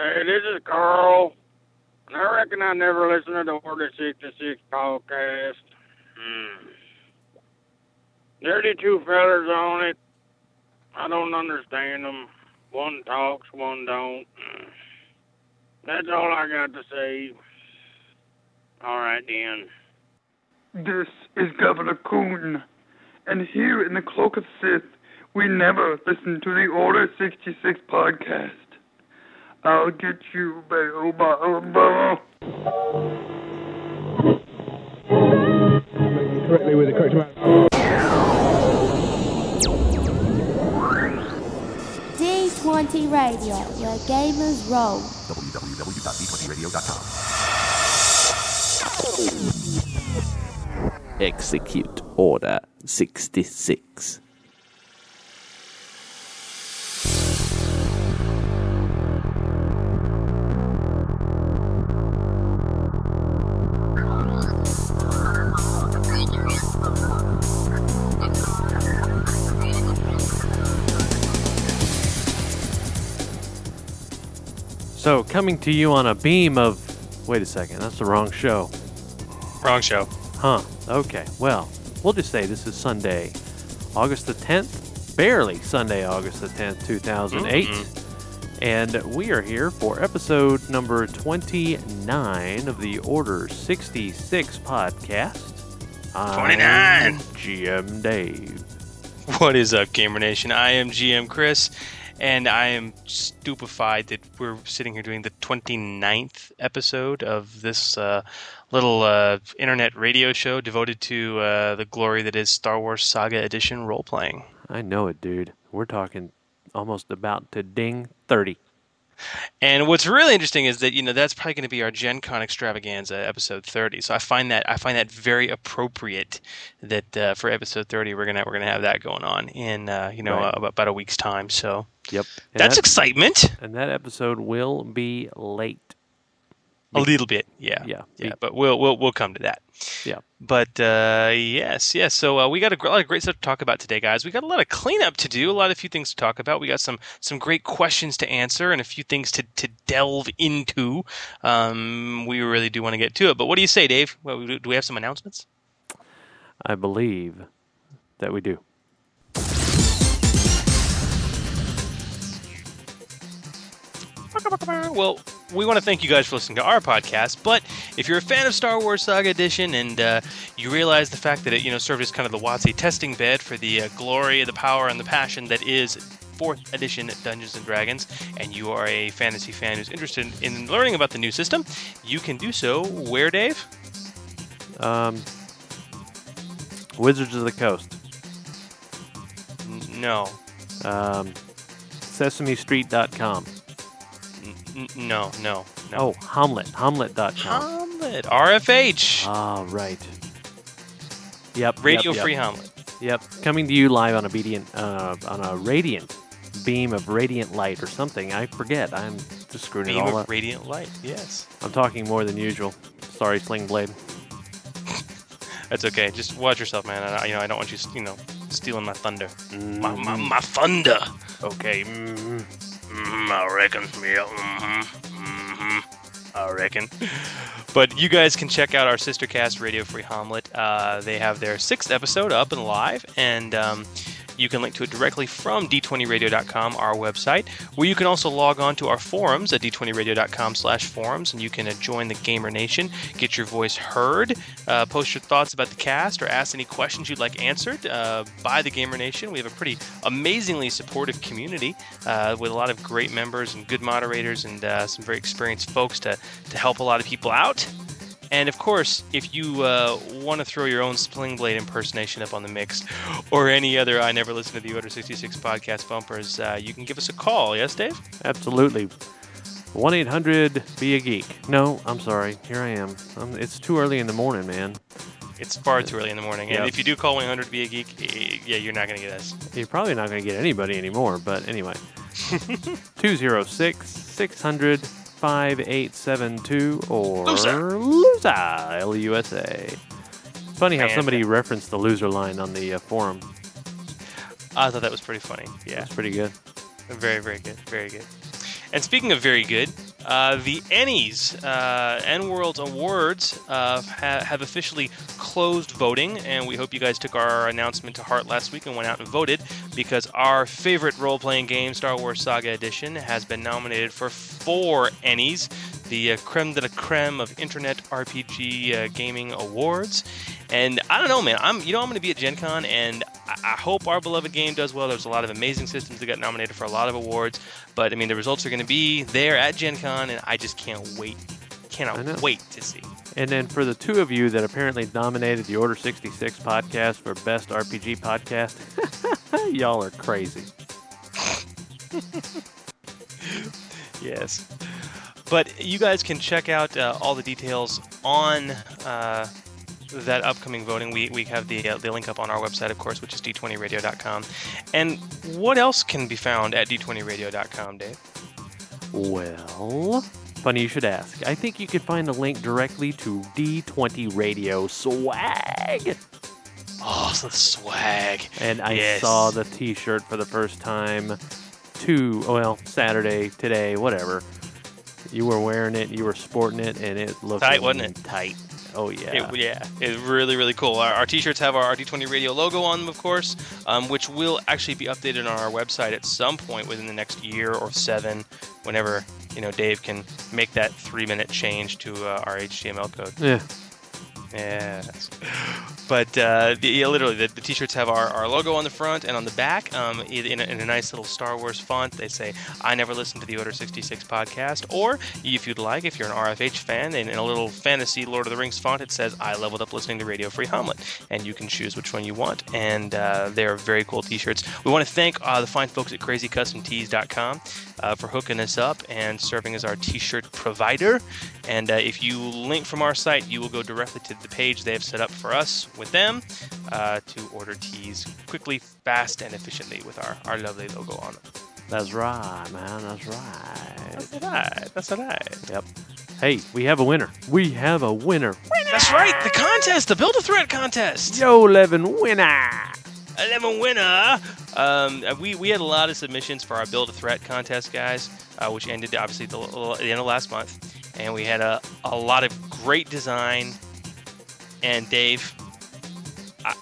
Hey, this is Carl. And I reckon I never listened to the Order 66 podcast. Hmm. 32 fellas on it. I don't understand them. One talks, one don't. That's all I got to say. All right, then. This is Governor Coon, and here in the Cloak of Sith, we never listen to the Order 66 podcast. I'll get you, Bail Barba. correctly with the correct amount. D20 Radio, where gamers roll. Execute Order 66. Coming to you on a beam of. Wait a second, that's the wrong show. Wrong show. Huh. Okay. Well, we'll just say this is Sunday, August the 10th. Barely Sunday, August the 10th, 2008. Mm-hmm. And we are here for episode number 29 of the Order 66 podcast. I'm 29. GM Dave. What is up, Gamer Nation? I am GM Chris, and I am stupefied that we're sitting here doing the 29th episode of this uh, little uh, internet radio show devoted to uh, the glory that is Star Wars Saga Edition role playing. I know it, dude. We're talking almost about to ding 30. And what's really interesting is that you know that's probably going to be our Gen Con extravaganza episode 30. So I find that I find that very appropriate that uh, for episode 30 we're gonna we're gonna have that going on in uh, you know Right. uh, about a week's time. So Yep. And that's that- excitement. And that episode will be late. A little bit, yeah, Yeah. yeah. But we'll we'll we'll come to that. Yeah. But uh, yes, yes. So uh, we got a, lot of great stuff to talk about today, guys. We got a lot of cleanup to do, a lot of few things to talk about. We got some some great questions to answer, and a few things to, to delve into. Um, we really do want to get to it. But what do you say, Dave? Well, do we have some announcements? I believe that we do. Well, we want to thank you guys for listening to our podcast. But if you're a fan of Star Wars Saga Edition and uh, you realize the fact that it you know served as kind of the WotC testing bed for the uh, glory, the power, and the passion that is fourth edition Dungeons and Dragons, and you are a fantasy fan who's interested in learning about the new system, you can do so. Where, Dave? Um, Wizards of the Coast. N- no, Um, SesameStreet.com. No, no, no. Oh, Hamlet. Hamlet.com. Hamlet, RFH, Ah, right. Yep. Radio yep, yep. Free Hamlet. Yep. Coming to you live on a radiant, uh, on a radiant beam of radiant light or something. I forget. I'm just screwing it Beam all of up. radiant light. Yes. I'm talking more than usual. Sorry, Sling Blade. That's okay. Just watch yourself, man. I, you know, I don't want you, you know, stealing my thunder. My, Mm-hmm. my, my thunder. Okay. mm Mm, I reckon. Yeah. Mm-hmm. Mm-hmm. I reckon. But you guys can check out our sister cast, Radio Free Hamlet. Uh, they have their sixth episode up and live, and um, you can link to it directly from d20radio.com, our website, where you can also log on to our forums at d20radio.com slash forums, and you can uh, join the Gamer Nation, get your voice heard, uh, post your thoughts about the cast, or ask any questions you'd like answered uh, by the Gamer Nation. We have a pretty amazingly supportive community uh, with a lot of great members and good moderators and uh, some very experienced folks to, to help a lot of people out. And of course, if you uh, want to throw your own Sling Blade impersonation up on the mix, or any other I Never Listen to the Order 66 podcast bumpers, uh, you can give us a call. Yes, Dave? Absolutely. 1 800 Be a Geek. No, I'm sorry. Here I am. Um, it's too early in the morning, man. It's far too early in the morning. And Yep. if you do call 100 to be a geek, yeah, you're not going to get us. You're probably not going to get anybody anymore, but anyway. 206 600 5872 or Loser. Loser, L-U-S-A. Funny how somebody referenced the loser line on the uh, forum. I thought that was pretty funny. Yeah. That's pretty good. Very, very good. Very good. And speaking of very good, Uh, the Ennies, uh, EN World Awards, uh, ha- have officially closed voting, and we hope you guys took our announcement to heart last week and went out and voted because our favorite role-playing game, Star Wars Saga Edition, has been nominated for four Ennies, the uh, creme de la creme of Internet RPG uh, gaming awards. And I don't know, man. I'm, you know, I'm going to be at Gen Con, and I, I hope our beloved game does well. There's a lot of amazing systems that got nominated for a lot of awards, but I mean, the results are going to be there at Gen Con, and I just can't wait, cannot wait to see. And then for the two of you that apparently nominated the Order 66 podcast for Best RPG Podcast, y'all are crazy. Yes. But you guys can check out uh, all the details on uh, that upcoming voting. We, we have the, uh, the link up on our website, of course, which is d20radio.com. And what else can be found at d20radio.com, Dave? Well, funny you should ask. I think you could find a link directly to D20 Radio Swag. Oh, the swag. And I Yes. saw the t shirt for the first time two, well, Saturday, today, whatever. You were wearing it, you were sporting it, and it looked Tight, wasn't it? Tight. Oh, yeah. It, yeah, it's really, really cool. Our, our t-shirts have our RD20 Radio logo on them, of course, um, which will actually be updated on our website at some point within the next year or seven, whenever you know Dave can make that three-minute change to uh, our HTML code. yeah. Yes. But uh, the, yeah, literally, the, the t-shirts have our, our logo on the front and on the back. Um, in, a, in a nice little Star Wars font, they say, "I never listened to the Order 66 podcast." Or, if you'd like, if you're an RFH fan, in, in a little fantasy Lord of the Rings font, it says, "I leveled up listening to Radio Free Hamlet," and you can choose which one you want. And uh, they're very cool t-shirts. We want to thank uh, the fine folks at CrazyCustomTees.com uh, for hooking us up and serving as our t-shirt provider. And uh, if you link from our site, you will go directly to the page they have set up for us with them uh, to order tees quickly, fast, and efficiently with our, our lovely logo on them. That's right, man. That's right. That's right. That's right. Yep. Hey, we have a winner. We have a winner. winner. That's right. The contest, the Build a Threat contest. Yo, Levin, winner. 11 winner. Um, uh, we, we had a lot of submissions for our Build a Threat contest, guys, uh, which ended obviously the, at the end of last month. And we had a, a lot of great design. And Dave, I,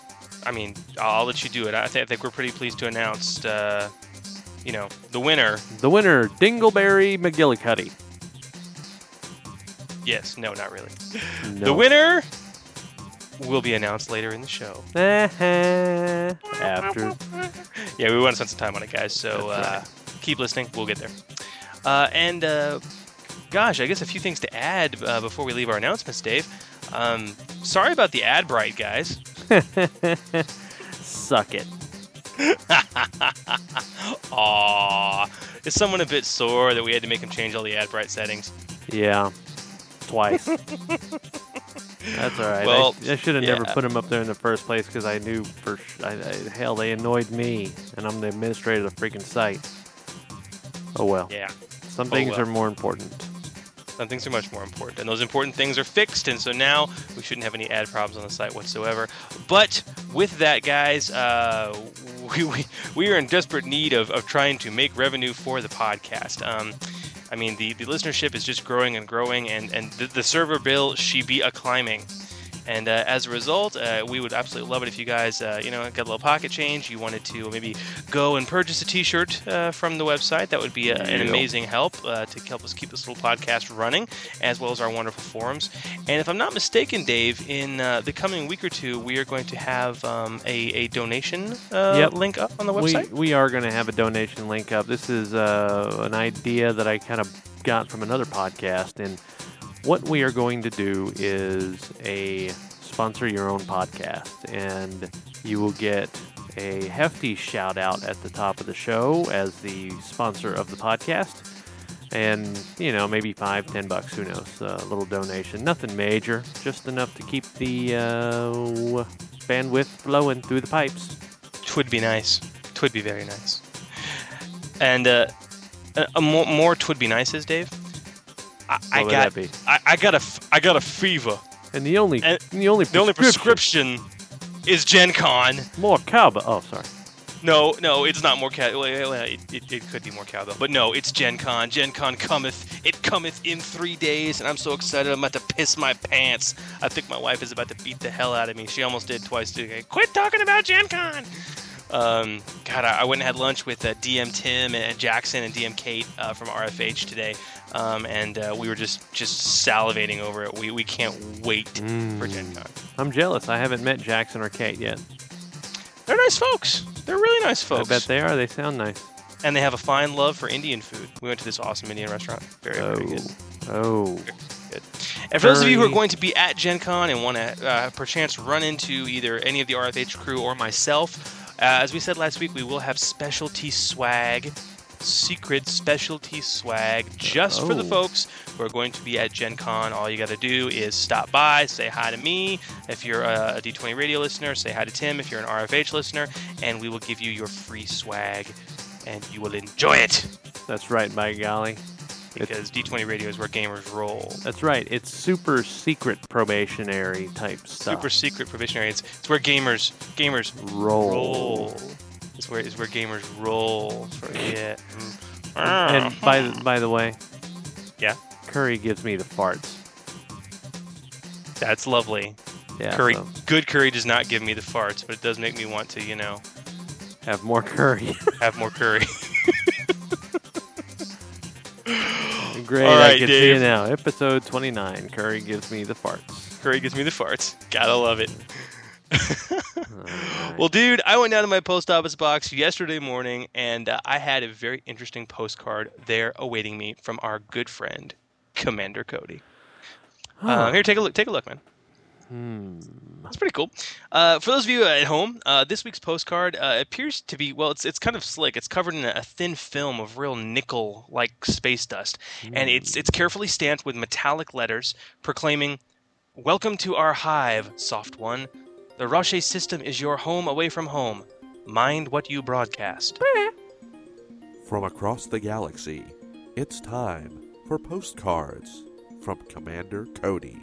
I mean, I'll let you do it. I, th- I think we're pretty pleased to announce, uh, you know, the winner. The winner, Dingleberry McGillicuddy. Yes, no, not really. No. The winner will be announced later in the show. After. Yeah, we want to spend some time on it, guys. So That's uh, keep listening. We'll get there. Uh, and uh, gosh, I guess a few things to add uh, before we leave our announcements, Dave. Um, sorry about the AdBrite, guys. Suck it. Aw, is someone a bit sore that we had to make him change all the AdBrite settings? Yeah. Twice. That's all right. Well, I, I should have never put them up there in the first place because I knew for sh- I, I, hell they annoyed me, and I'm the administrator of the freaking site. Oh well. Yeah, Some Oh, things well. are more important. some things are much more important, and those important things are fixed, and so now we shouldn't have any ad problems on the site whatsoever. But with that, guys, uh, we, we, we are in desperate need of, of trying to make revenue for the podcast. Um, I mean, the, the listenership is just growing and growing, and, and the, the server bill she be a climbing. And uh, as a result, uh, we would absolutely love it if you guys, uh, you know, got a little pocket change. You wanted to maybe go and purchase a T-shirt uh, from the website. That would be a, an amazing help uh, to help us keep this little podcast running, as well as our wonderful forums. And if I'm not mistaken, Dave, in uh, the coming week or two, we are going to have um, a, a donation uh, Yep. link up on the website. we are going to have a donation link up. This is uh, an idea that I kind of got from another podcast. And what we are going to do is a sponsor your own podcast. And you will get a hefty shout out at the top of the show as the sponsor of the podcast. And, you know, maybe five, ten bucks, who knows, a little donation. Nothing major, just enough to keep the uh, bandwidth flowing through the pipes. Twould be nice. Twould be very nice. And uh, a more, more twould be nices, Dave. I, What I would got that be? I, I got a I got a fever. And the only And the only The only prescription is Gen Con. more cowbell. Oh, sorry. No, no, it's not more cow. It, it, it could be more cowbell, but no, it's Gen Con. Gen Con cometh. It cometh in three days, and I'm so excited. I'm about to piss my pants. I think my wife is about to beat the hell out of me. She almost did twice today. Quit talking about Gen Con. Um, God, I, I went and had lunch with uh, DM Tim and Jackson and DM Kate uh, from RFH today, um, and uh, we were just just salivating over it. We, we can't wait for Gen Con. I'm jealous. I haven't met Jackson or Kate yet. They're nice folks. They're really nice folks. I bet they are. They sound nice. and they have a fine love for Indian food. We went to this awesome Indian restaurant. Very, oh. very good. Oh. Good. And for those of you who are going to be at Gen Con and want to uh, perchance run into either any of the RFH crew or myself, uh, as we said last week, we will have specialty swag, secret specialty swag just for the Oh. folks who are going to be at Gen Con. All you got to do is stop by, say hi to me. If you're a D20 radio listener, say hi to Tim. If you're an RFH listener, and we will give you your free swag, and you will enjoy it That's right, by golly. because D20 radio is where gamers roll. That's right. It's super secret probationary type stuff. Super secret probationary. It's, it's where gamers gamers roll. roll. It's where where gamers roll. For, yeah. Mm. And by the, by the way, Yeah? Curry gives me the farts. That's lovely. Yeah. curry, so good curry does not give me the farts, but it does make me want to, you know, have more curry. have more curry. Great. All I can see it Dave. now. Episode 29. Curry gives me the farts. curry gives me the farts. Gotta love it. Alright. Well, dude, I went down to my post office box yesterday morning, and uh, I had a very interesting postcard there awaiting me from our good friend, Commander Cody. Uh, here, take a look. Take a look, man. Hmm. That's pretty cool. Uh, for those of you at home, uh, this week's postcard uh, appears to be well. It's it's kind of slick. It's covered in a, thin film of real nickel-like space dust, and it's it's carefully stamped with metallic letters proclaiming, "Welcome to our hive, soft one. The Roche system is your home away from home. Mind what you broadcast." From across the galaxy, it's time for postcards from Commander Cody.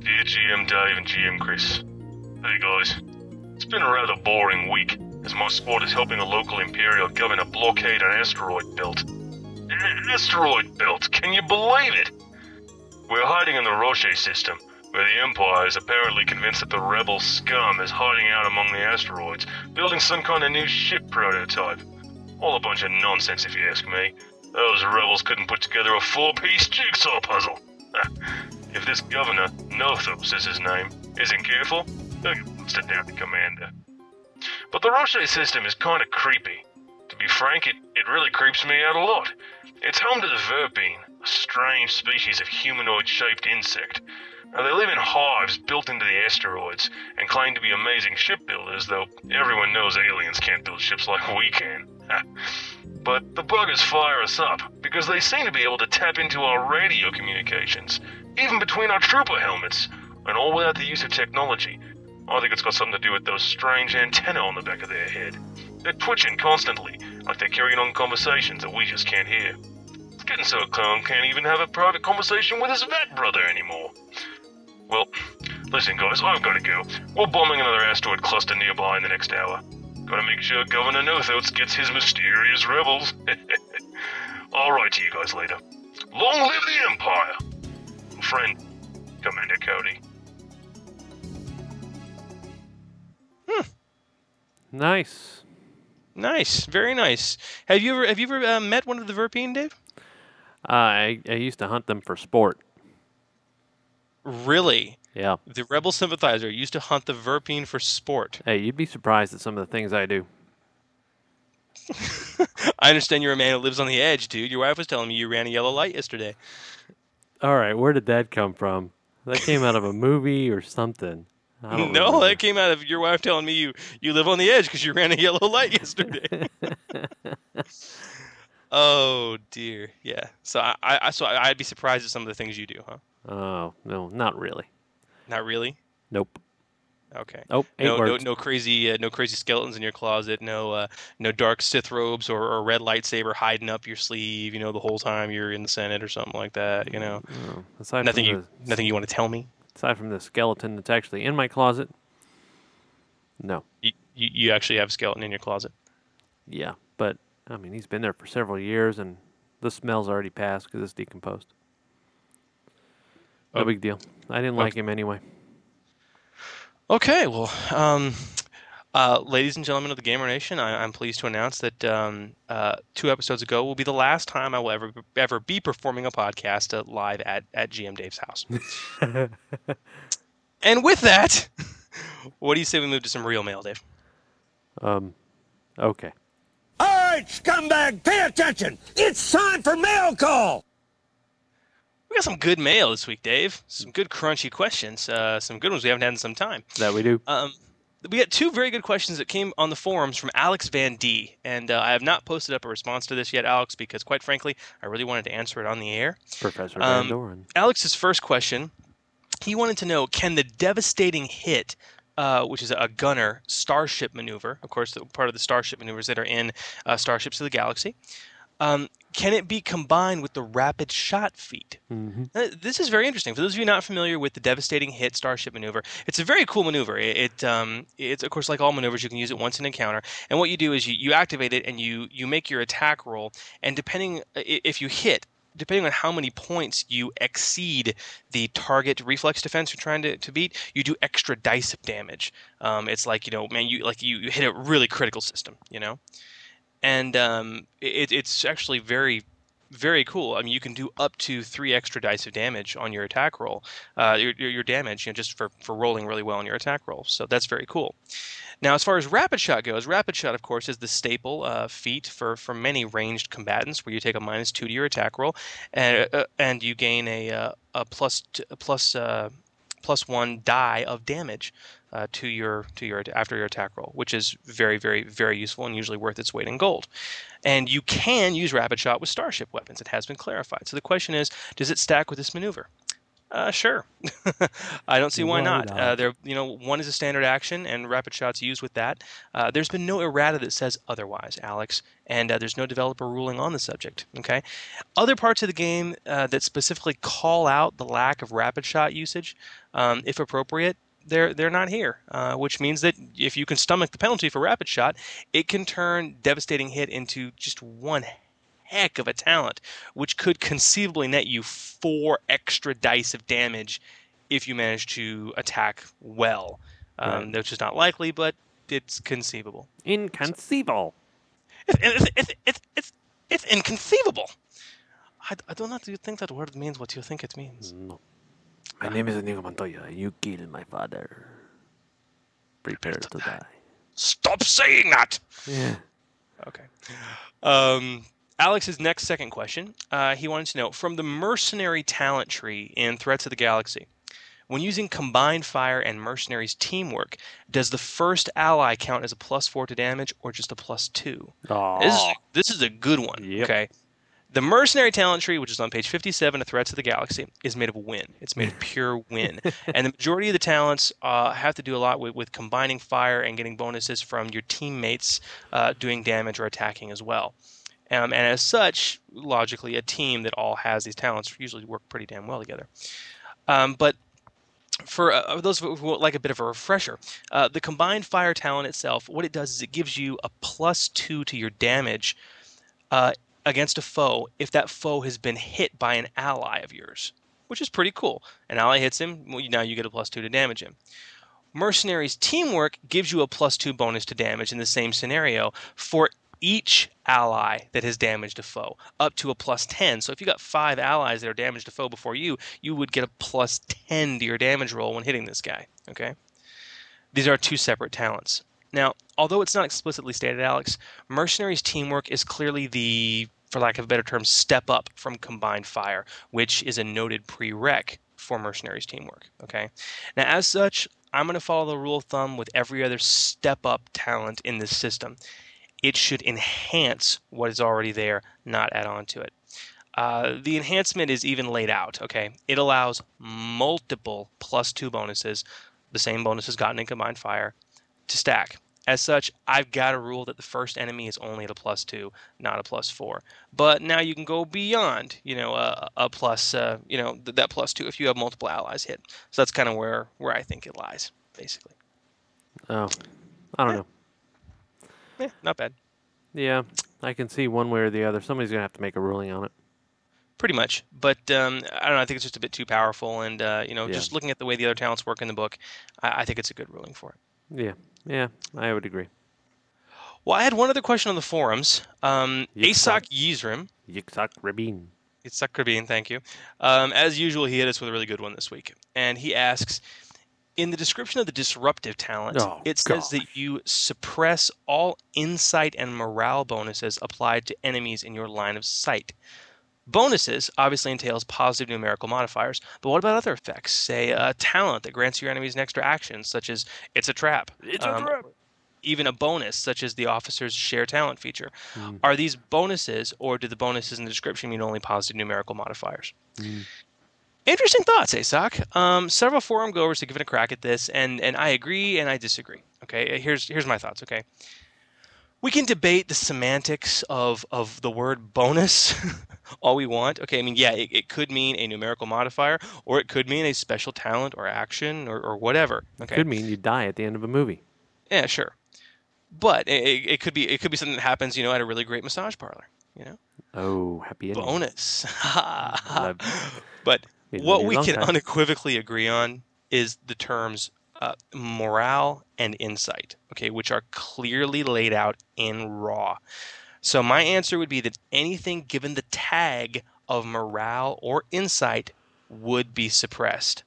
Dear GM Dave and GM Chris. Hey guys. It's been a rather boring week, as my squad is helping a local Imperial governor blockade an asteroid belt. An asteroid belt, can you believe it? We're hiding in the Roche system, where the Empire is apparently convinced that the rebel scum is hiding out among the asteroids, building some kind of new ship prototype. All a bunch of nonsense if you ask me. Those rebels couldn't put together a four-piece jigsaw puzzle. If this governor, Nothos is his name, isn't careful, he'll get down commander. But the Roche system is kind of creepy. To be frank, it, it really creeps me out a lot. It's home to the Verpine, a strange species of humanoid-shaped insect. Now, they live in hives built into the asteroids and claim to be amazing shipbuilders, though everyone knows aliens can't build ships like we can. but the buggers fire us up because they seem to be able to tap into our radio communications, even between our trooper helmets, and all without the use of technology. I think it's got something to do with those strange antennae on the back of their head. They're twitching constantly, like they're carrying on conversations that we just can't hear. It's getting so Clone can't even have a private conversation with his vat brother anymore. Well, listen, guys, I've got to go. We're bombing another asteroid cluster nearby in the next hour. Gotta make sure Governor Nothos gets his mysterious rebels. I'll write to you guys later. Long live the Empire! Friend, Commander Cody. Nice. Nice, very nice. Have you ever have you ever uh, met one of the Verpine, Dave? Uh, I, I used to hunt them for sport. Really? Yeah. The rebel sympathizer used to hunt the Verpine for sport. Hey, you'd be surprised at some of the things I do. I understand you're a man who lives on the edge, dude. Your wife was telling me you ran a yellow light yesterday. All right, where did that come from? That came out of a movie or something. No, remember. that came out of your wife telling me you you live on the edge because you ran a yellow light yesterday. oh dear, yeah. So I, I so I'd be surprised at some of the things you do, huh? Oh no, not really. Not really. Nope. Okay. Oh, eight no, no, no crazy, uh, no crazy skeletons in your closet. No, uh, no dark Sith robes or, or red lightsaber hiding up your sleeve. You know, the whole time you're in the Senate or something like that. You know, Oh, aside nothing you, the, nothing you want to tell me. Aside from the skeleton that's actually in my closet. No. You, you, you actually have a skeleton in your closet. Yeah, but I mean, he's been there for several years, and the smell's already passed because it's decomposed. No Oh. big deal. I didn't like him anyway. Okay, well, um, uh, ladies and gentlemen of the Gamer Nation, I, I'm pleased to announce that um, uh, two episodes ago will be the last time I will ever ever be performing a podcast uh, live at, at GM Dave's house. and with that, what do you say we move to some real mail, Dave? Um, okay. All right, scumbag, pay attention. It's time for mail call. We got some good mail this week, Dave. Some good crunchy questions. Uh, some good ones we haven't had in some time. That we do. Um, we got two very good questions that came on the forums from Alex Van D, and uh, I have not posted up a response to this yet, Alex, because quite frankly, I really wanted to answer it on the air. Professor Um, Van Doren. Alex's first question, he wanted to know: Can the devastating hit, uh, which is a gunner starship maneuver, of course, the, part of the starship maneuvers that are in uh, Starships of the Galaxy, um, can it be combined with the rapid shot feat? hmm Uh, This is very interesting. For those of you not familiar with the devastating hit starship maneuver, it's a very cool maneuver. It, it um, it's of course like all maneuvers, you can use it once in an encounter. And what you do is you, you activate it and you you make your attack roll. And depending if you hit, depending on how many points you exceed the target reflex defense you're trying to, to beat, you do extra dice of damage. Um, it's like you know, man, you like you, you hit a really critical system, you know. And um, it, it's actually very very cool. I mean, you can do up to three extra dice of damage on your attack roll, uh, your, your, damage, you know, just for, for rolling really well on your attack roll. So that's very cool. Now, as far as rapid shot goes, rapid shot, of course, is the staple uh, feat for, for many ranged combatants, where you take a minus two to your attack roll, and uh, and you gain a uh, a plus t- plus uh, plus one die of damage uh, to your to your after your attack roll, which is very very very useful and usually worth its weight in gold. And you can use rapid shot with starship weapons. It has been clarified. So the question is, does it stack with this maneuver? Uh, sure. I don't see why, Why not. not? Uh, there, you know, one is a standard action, and rapid shots used with that. Uh, there's been no errata that says otherwise, Alex, and uh, there's no developer ruling on the subject. Okay. Other parts of the game uh, that specifically call out the lack of rapid shot usage, um, if appropriate, they're they're not here, uh, which means that if you can stomach the penalty for rapid shot, it can turn devastating hit into just one heck of a talent, which could conceivably net you four extra dice of damage if you manage to attack well. Um, Right. Which is not likely, but it's conceivable. Inconceivable. It's, it's, it's, it's, it's, it's inconceivable. I, I do not know if you think that word means what you think it means. No. My name is Inigo Montoya. You killed my father. Prepare to die. Stop saying that! Yeah. Okay. Um, Alex's next second question, uh, he wanted to know from the mercenary talent tree in Threats of the Galaxy, when using combined fire and mercenaries teamwork, does the first ally count as a plus four to damage or just a plus two? This is, this is a good one. Yep. Okay. The mercenary talent tree, which is on page 57 of Threats of the Galaxy, is made of win. It's made of pure win. and the majority of the talents uh, have to do a lot with, with combining fire and getting bonuses from your teammates uh, doing damage or attacking as well. Um, and as such, logically, a team that all has these talents usually work pretty damn well together. Um, but for uh, those who would like a bit of a refresher, uh, the combined fire talent itself, what it does is it gives you a plus two to your damage uh, against a foe if that foe has been hit by an ally of yours, which is pretty cool. An ally hits him, well, now you get a plus two to damage him. Mercenaries teamwork gives you a plus two bonus to damage in the same scenario for each ally that has damaged a foe, up to a plus 10. So if you got five allies that are damaged a foe before you, you would get a plus 10 to your damage roll when hitting this guy. Okay? These are two separate talents. Now, although it's not explicitly stated, Alex, Mercenaries teamwork is clearly the, for lack of a better term, step up from combined fire, which is a noted prereq for Mercenaries teamwork. Okay? Now, as such, I'm going to follow the rule of thumb with every other step up talent in this system. It should enhance what is already there, not add on to it. Uh, the enhancement is even laid out. Okay, it allows multiple plus two bonuses. the same bonuses gotten in combined fire to stack. As such, I've got a rule that the first enemy is only at a plus two, not a plus four. But now you can go beyond, you know, a, a plus, uh, you know, th- that plus two if you have multiple allies hit. So that's kind of where where I think it lies, basically. Oh, I don't know. Yeah, not bad. Yeah, I can see one way or the other. Somebody's gonna have to make a ruling on it. Pretty much, but um, I don't know. I think it's just a bit too powerful, and uh, you know, Yeah. just looking at the way the other talents work in the book, I, I think it's a good ruling for it. Yeah, yeah, I would agree. Well, I had one other question on the forums. Um, Yitzhak. Asak Yizrim, Yitzhak Rabin. Yitzhak Rabin, thank you. Um, as usual, he hit us with a really good one this week, and he asks. In the description of the disruptive talent, Oh, it says that you suppress all insight and morale bonuses applied to enemies in your line of sight. Bonuses obviously entails positive numerical modifiers, but what about other effects? Say a talent that grants your enemies an extra action, such as it's a trap. It's a Um, trap. Even a bonus, such as the officer's share talent feature. Mm. Are these bonuses, or do the bonuses in the description mean only positive numerical modifiers? Interesting thoughts, Asak. Um, several forum goers have given a crack at this, and, and I agree and I disagree. Okay, here's here's my thoughts. Okay, we can debate the semantics of of the word bonus all we want. Okay, I mean, yeah, it, it could mean a numerical modifier, or it could mean a special talent or action or, or whatever. Okay, Could mean you die at the end of a movie. yeah, sure. But it, it, it could be it could be something that happens, you know, at a really great massage parlor. You know, Oh, happy ending. bonus. But what we you a long can time. unequivocally agree on is the terms uh, morale and insight, okay, which are clearly laid out in Raw. So my answer would be that anything given the tag of morale or insight would be suppressed.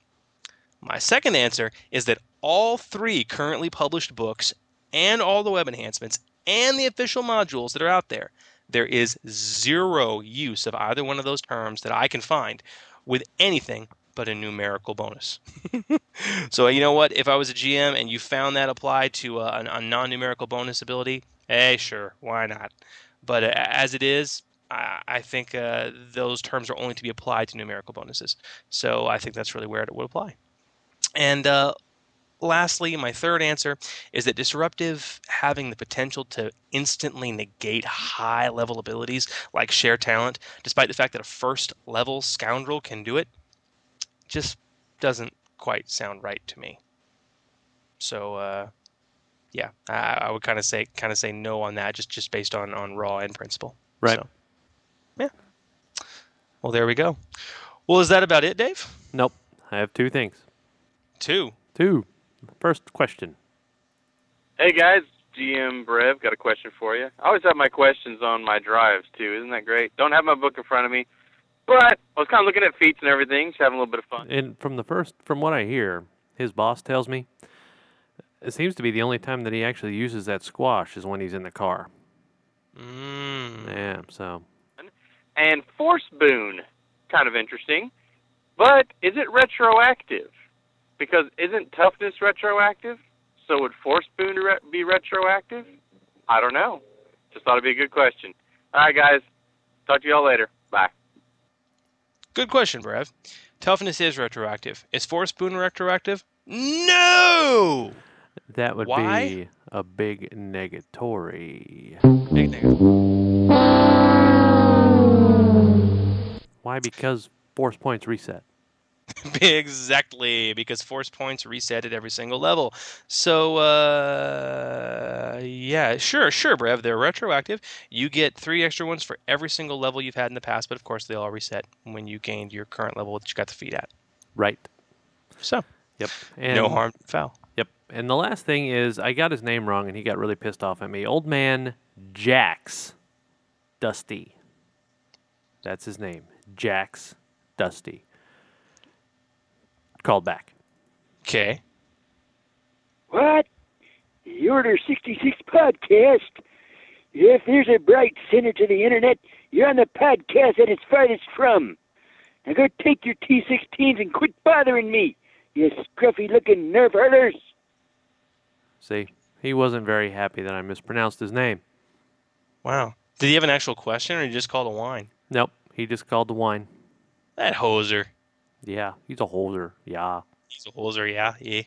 My second answer is that all three currently published books and all the web enhancements and the official modules that are out there, there is zero use of either one of those terms that I can find with anything but a numerical bonus. so you know what? If I was a GM and you found that applied to a, a non-numerical bonus ability, hey, sure, why not? But uh, as it is, I, I think uh, those terms are only to be applied to numerical bonuses. So I think that's really where it would apply. And uh, lastly, my third answer is that disruptive having the potential to instantly negate high level abilities like share talent, despite the fact that a first level scoundrel can do it, just doesn't quite sound right to me. So uh, yeah, I, I would kind of say kind of say no on that, just just based on on raw and principle. Right. So, yeah. Well, there we go. Well, is that about it, Dave? Nope. I have two things. Two. Two. First question. Hey guys, GM Brev, got a question for you. I always have my questions on my drives too. Isn't that great? Don't have my book in front of me, but I was kind of looking at feats and everything, just having a little bit of fun. And from the first, from what I hear, his boss tells me, it seems to be the only time that he actually uses that squash is when he's in the car. Mm. Yeah. So And Force Boon, kind of interesting, but is it retroactive? Because isn't toughness retroactive? So would Force Boon re- be retroactive? I don't know. Just thought it'd be a good question. All right, guys. Talk to y'all later. Bye. Good question, Brev. Toughness is retroactive. Is Force Boon retroactive? No. That would Why? be a big negatory. Big negative. Why? Because force points reset. exactly, because force points reset at every single level. So, uh, yeah, sure, sure, Brev, they're retroactive. You get three extra ones for every single level you've had in the past, but of course they all reset when you gained your current level that you got the feed at. Right. So, Yep. no harm, foul. Yep. And the last thing is, I got his name wrong, and he got really pissed off at me. Old man Jax Dusty. That's his name. Jax Dusty. Called back. Okay. What? The Order 66 podcast? If there's a bright center to the internet, you're on the podcast that it's farthest from. Now go take your T16s and quit bothering me, you scruffy looking nerf hurlers. See, he wasn't very happy that I mispronounced his name. Wow. Did he have an actual question, or he just called a whine? Nope. He just called the whine. That hoser. Yeah, he's a holder. Yeah. He's a hoser, yeah, yeah.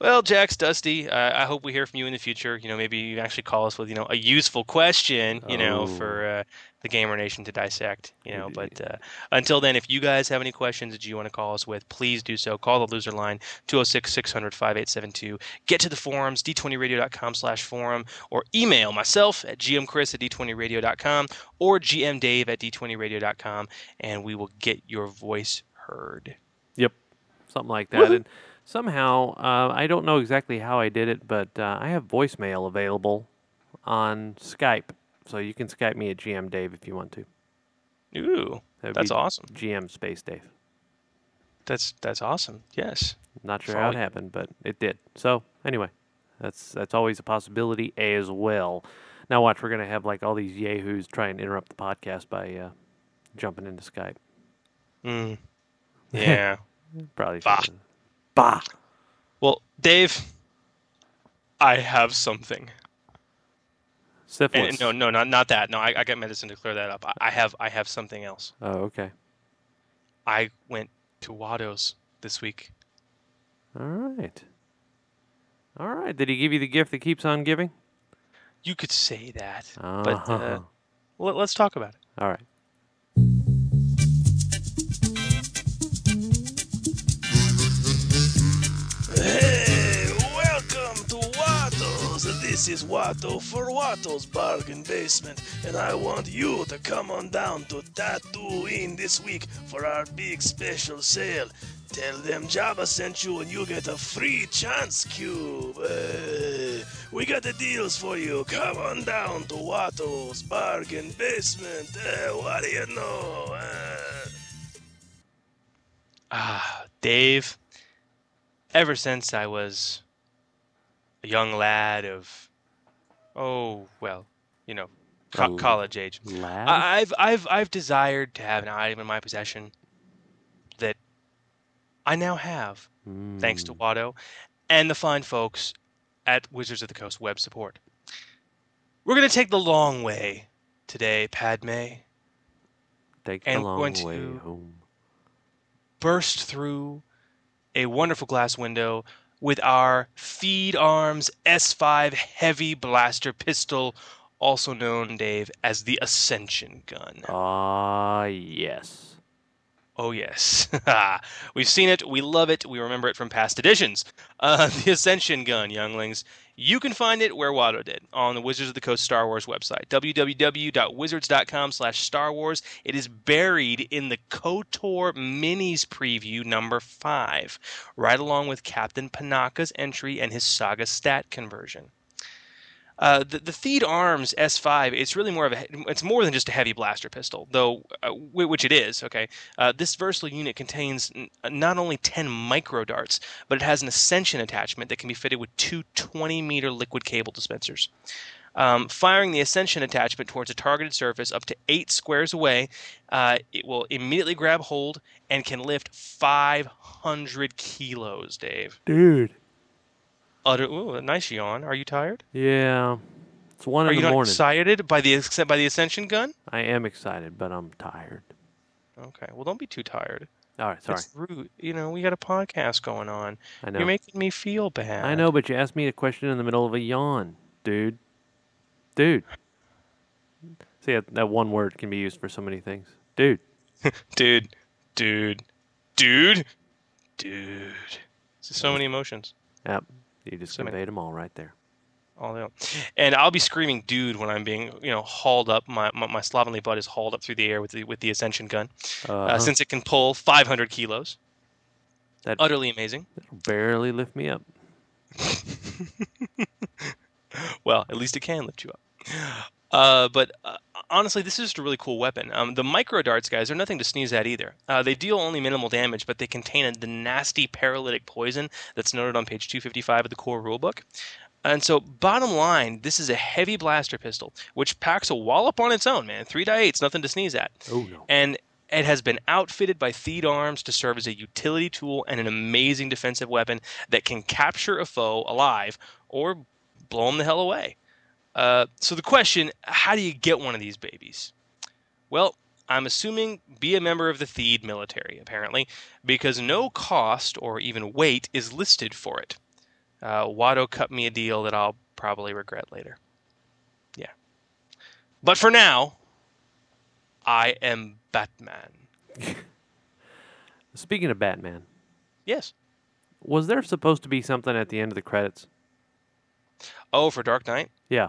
Well, Jax Dusty, uh, I hope we hear from you in the future. You know, maybe you actually call us with you know a useful question. You know, Oh. for uh, the Gamer Nation to dissect. You know, but uh, until then, if you guys have any questions that you want to call us with, please do so. Call the loser line 206-600-5872. Get to the forums d20radio.com/forum or email myself at gmchris at d20radio.com or gmdave at d20radio.com, and we will get your voice heard. Yep, something like that. Somehow, uh, I don't know exactly how I did it, but uh, I have voicemail available on Skype, so you can Skype me at GM Dave if you want to. Ooh, That'd that's awesome. GM Space Dave. That's that's awesome. Yes. Not sure how it happened, but it did. So anyway, that's that's always a possibility as well. Now watch, we're gonna have like all these yahoos try and interrupt the podcast by uh, jumping into Skype. Mm. Yeah. Probably. Bah. Well, Dave, I have something. Syphilis. And- no, no, not not that. No, I, I got medicine to clear that up. I, I have I have something else. Oh, okay. I went to Watto's this week. All right. All right. Did he give you the gift that keeps on giving? You could say that, Uh-huh. but uh, let, let's talk about it. All right. This is Watto for Watto's Bargain Basement, and I want you to come on down to Tatooine this week for our big special sale. Tell them Jabba sent you and you get a free chance cube. Hey, we got the deals for you. Come on down to Watto's Bargain Basement. Hey, what do you know? Eh? Ah, Dave. Ever since I was a young lad of, oh well, you know, co- A college age, lad? I- I've I've I've desired to have an item in my possession that I now have, thanks to hmm. Watto and the fine folks at Wizards of the Coast Web Support. We're gonna take the long way today, Padme. Take and the long going way to home. burst through a wonderful glass window with our Theed Arms S5 heavy blaster pistol, also known, Dave, as the Ascension gun. Ah, yes. Oh, yes. We've seen it. We love it. We remember it from past editions. Uh, the Ascension gun, younglings. You can find it where Watto did, on the Wizards of the Coast Star Wars website, www.wizards.com slash Star Wars. It is buried in the KOTOR Minis preview number 5, right along with Captain Panaka's entry and his Saga stat conversion. Uh, the, the Theed Arms S5, it's really more of a, it's more than just a heavy blaster pistol, though, uh, which it is, okay? Uh, this versatile unit contains n- not only 10 micro darts, but it has an Ascension attachment that can be fitted with two 20 meter liquid cable dispensers. Um, firing the Ascension attachment towards a targeted surface up to eight squares away, uh, it will immediately grab hold and can lift 500 kilos, Dave. Dude. Utter, ooh, a nice yawn. Are you tired? Yeah. It's one Are in you the not morning. excited by the ex- by the Ascension gun? I am excited, but I'm tired. Okay, well, don't be too tired. All right, sorry. It's rude. You know, we got a podcast going on. I know. You're making me feel bad. I know, but you asked me a question in the middle of a yawn, dude. Dude. See, that, that one word can be used for so many things. Dude. dude, dude, dude, dude. So many emotions. Yep. You just many- conveyed them all right there. All out. And I'll be screaming "dude" when I'm being, you know, hauled up. My, my my slovenly butt is hauled up through the air with the with the Ascension gun, uh Uh-huh. since it can pull 500 kilos. That Utterly amazing. That'll barely lift me up. Well, at least it can lift you up. Uh, but uh, honestly, this is just a really cool weapon. Um, the micro darts, guys, are nothing to sneeze at either. Uh, they deal only minimal damage, but they contain a, the nasty paralytic poison that's noted on page 255 of the core rulebook. And so, bottom line, this is a heavy blaster pistol, which packs a wallop on its own, man. Three die eight's nothing to sneeze at. Oh no. And it has been outfitted by Theed Arms to serve as a utility tool and an amazing defensive weapon that can capture a foe alive or blow them the hell away. Uh, so the question: How do you get one of these babies? Well, I'm assuming be a member of the Theed military, apparently, because no cost or even weight is listed for it. Uh, Watto cut me a deal that I'll probably regret later. Yeah. But for now, I am Batman. Speaking of Batman, Yes. was there supposed to be something at the end of the credits? Oh, for Dark Knight? Yeah.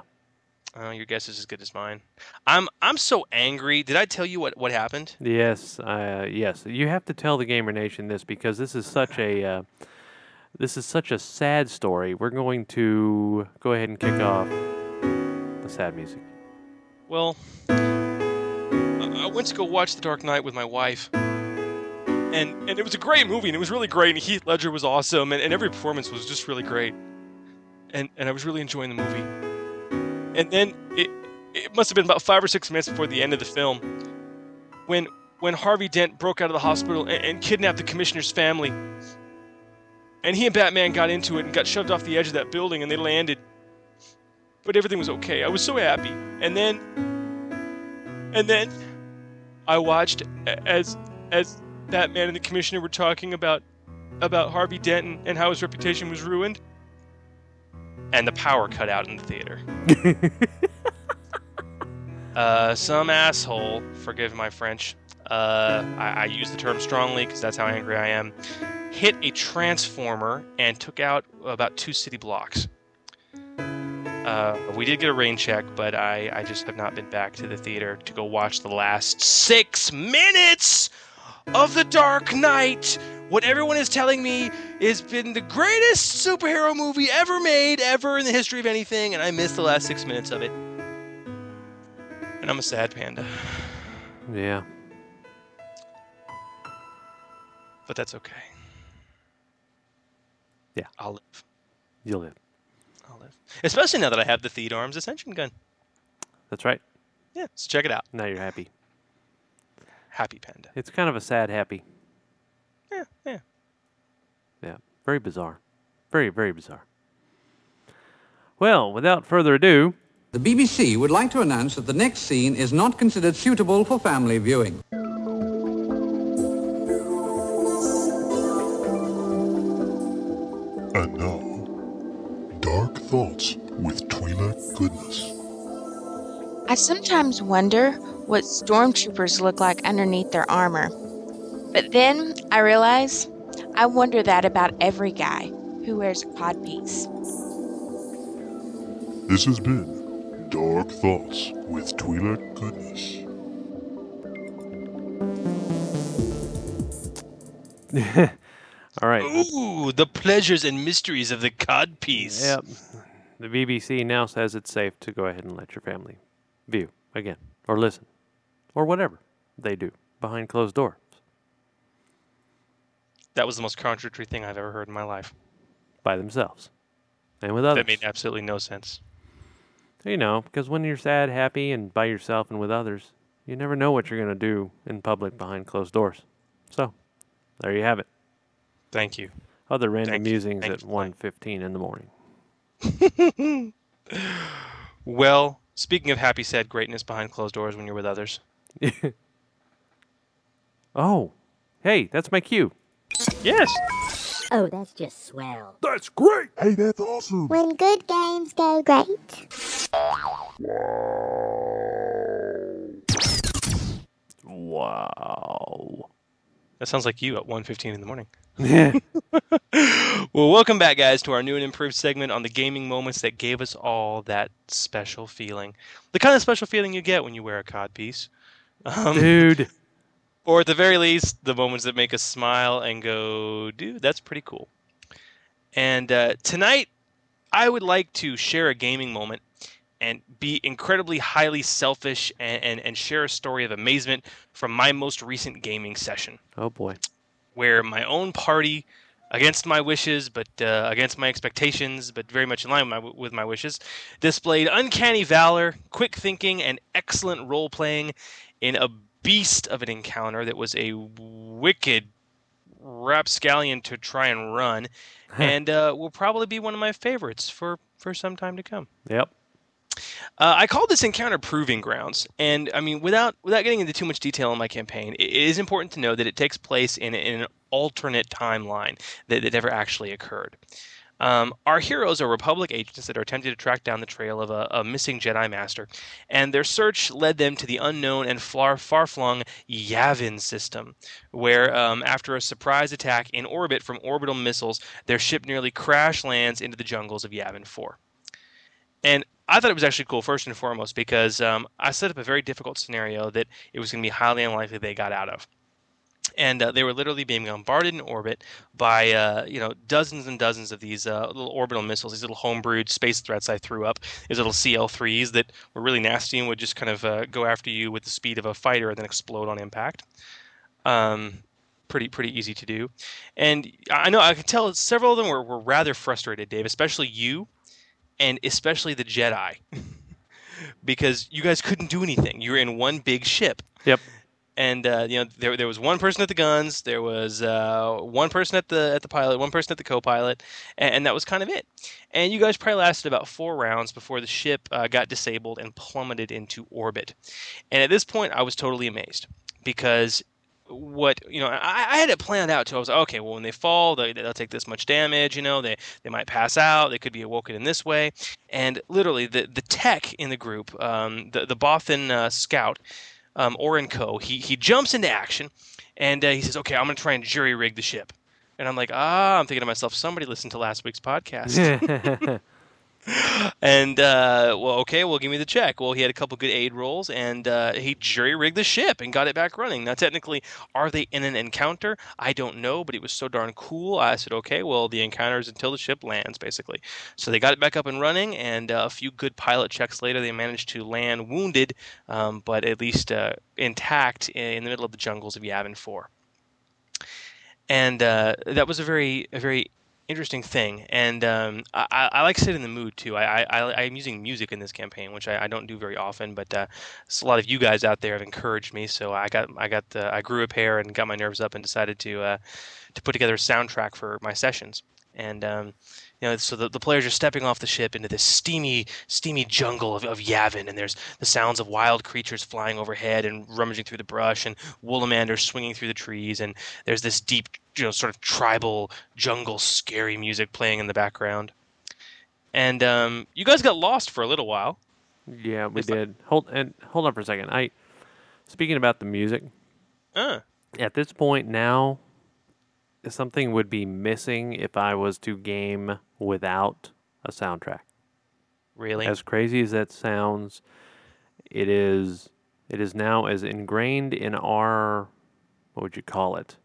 Oh, your guess is as good as mine. I'm I'm so angry. Did I tell you what, what happened? Yes, uh, yes. You have to tell the Gamer Nation this because this is such a uh, this is such a sad story. We're going to go ahead and kick off the sad music. Well, I I went to go watch The Dark Knight with my wife. And and it was a great movie and it was really great and Heath Ledger was awesome and, and every performance was just really great. And and I was really enjoying the movie. And then it it must have been about five or six minutes before the end of the film when when Harvey Dent broke out of the hospital and, and kidnapped the commissioner's family. And he and Batman got into it and got shoved off the edge of that building and they landed. But everything was okay. I was so happy. And then and then I watched as as Batman and the commissioner were talking about about Harvey Dent and, and how his reputation was ruined. And the power cut out in the theater. uh, some asshole, forgive my French, uh, I, I use the term strongly because that's how angry I am, hit a transformer and took out about two city blocks. Uh, we did get a rain check, but I, I just have not been back to the theater to go watch the last six minutes of The Dark Knight. What everyone is telling me has been the greatest superhero movie ever made, ever in the history of anything, and I missed the last six minutes of it. And I'm a sad panda, Yeah. but that's okay. Yeah. I'll live. You'll live. I'll live. Especially now that I have the Theed Arms Ascension gun. That's right. Yeah, so check it out. Now you're happy. Happy panda. It's kind of a sad happy. Yeah, yeah. Yeah. Very bizarre. Very, very bizarre. Well, without further ado, The BBC would like to announce that the next scene is not considered suitable for family viewing. And now, Dark Thoughts with Twi'lek Goodness. I sometimes wonder what stormtroopers look like underneath their armor. But then I realize I wonder that about every guy who wears a codpiece. This has been Dark Thoughts with Twi'lek Goodness. all right. Ooh, the pleasures and mysteries of the codpiece. Yep. The BBC now says it's safe to go ahead and let your family view again or listen or whatever they do behind closed doors. That was the most contradictory thing I've ever heard in my life. by themselves and with others. That made absolutely no sense. You know, because when you're sad, happy, and by yourself and with others, you never know what you're going to do in public behind closed doors. So, there you have it. Thank you. Other random Thank musings at 1.15 in the morning. Well, speaking of happy, sad greatness behind closed doors when you're with others. Oh, hey, that's my cue. Yes. Oh, that's just swell. That's great! Hey, that's awesome! When good games go great. Wow. That sounds like you at 1.15 in the morning. well, welcome back, guys, to our new and improved segment on the gaming moments that gave us all that special feeling. The kind of special feeling you get when you wear a codpiece. Um, Dude. Or at the very least, the moments that make us smile and go, dude, that's pretty cool. And uh, tonight, I would like to share a gaming moment and be incredibly highly selfish and, and, and share a story of amazement from my most recent gaming session Oh, boy. where my own party, against my wishes, but uh, against my expectations, but very much in line with my, with my wishes, displayed uncanny valor, quick thinking, and excellent role playing in a beast of an encounter that was a wicked rapscallion to try and run, and uh, will probably be one of my favorites for, for some time to come. Yep. Uh, I call this encounter proving grounds, and I mean, without without getting into too much detail on my campaign, it is important to know that it takes place in, in an alternate timeline that, that never actually occurred. Um, our heroes are Republic agents that are attempting to track down the trail of a, a missing Jedi Master, and their search led them to the unknown and far far flung Yavin system, where um, after a surprise attack in orbit from orbital missiles, their ship nearly crash lands into the jungles of Yavin 4. And I thought it was actually cool, first and foremost, because um, I set up a very difficult scenario that it was going to be highly unlikely they got out of and uh, they were literally being bombarded in orbit by uh, you know dozens and dozens of these uh, little orbital missiles, these little homebrewed space threats I threw up, these little CL3s that were really nasty and would just kind of uh, go after you with the speed of a fighter and then explode on impact. Um, pretty pretty easy to do, and I know I can tell several of them were, were rather frustrated, Dave, especially you, and especially the Jedi. because you guys couldn't do anything. You were in one big ship. Yep and uh, you know there, there was one person at the guns there was uh, one person at the at the pilot one person at the co-pilot and, and, that was kind of it. And you guys probably lasted about four rounds before the ship uh, got disabled and plummeted into orbit. And at this point i was totally amazed because what you know I, I, had it planned out too. I was like okay well when they fall they, will take this much damage you know they, they might pass out they could be awoken in this way. And literally the, the tech in the group um, the, the bothan uh, scout um, Oren Co. He he jumps into action, and uh, he says, "Okay, I'm going to try and jury rig the ship." And I'm like, ah, I'm thinking to myself, somebody listened to last week's podcast. and uh, well, okay, well, give me the check. Well, he had a couple good aid rolls, and uh, he jury rigged the ship and got it back running. Now, technically, are they in an encounter? I don't know, but it was so darn cool. I said, okay, well, the encounter is until the ship lands, basically. So they got it back up and running, and uh, a few good pilot checks later, they managed to land wounded, um, but at least uh, intact in the middle of the jungles of Yavin Four and uh, that was a very a very interesting thing, and um, I, I, like in the mood too. I, I, am using music in this campaign, which I, I don't do very often, but uh, a lot of you guys out there have encouraged me. So I got I got the, I grew a pair and got my nerves up and decided to uh, to put together a soundtrack for my sessions. And um, you know, so the, the players are stepping off the ship into this steamy, steamy jungle of, of Yavin, and there's the sounds of wild creatures flying overhead and rummaging through the brush, and Woolamanders swinging through the trees, and there's this deep, you know, sort of tribal jungle scary music playing in the background. And um, you guys got lost for a little while. Yeah, we did. hold and hold on for a second. I speaking about the music. Uh. At this point now, something would be missing if I was to game without a soundtrack. Really? As crazy as that sounds, it is it is now as ingrained in our what would you call it?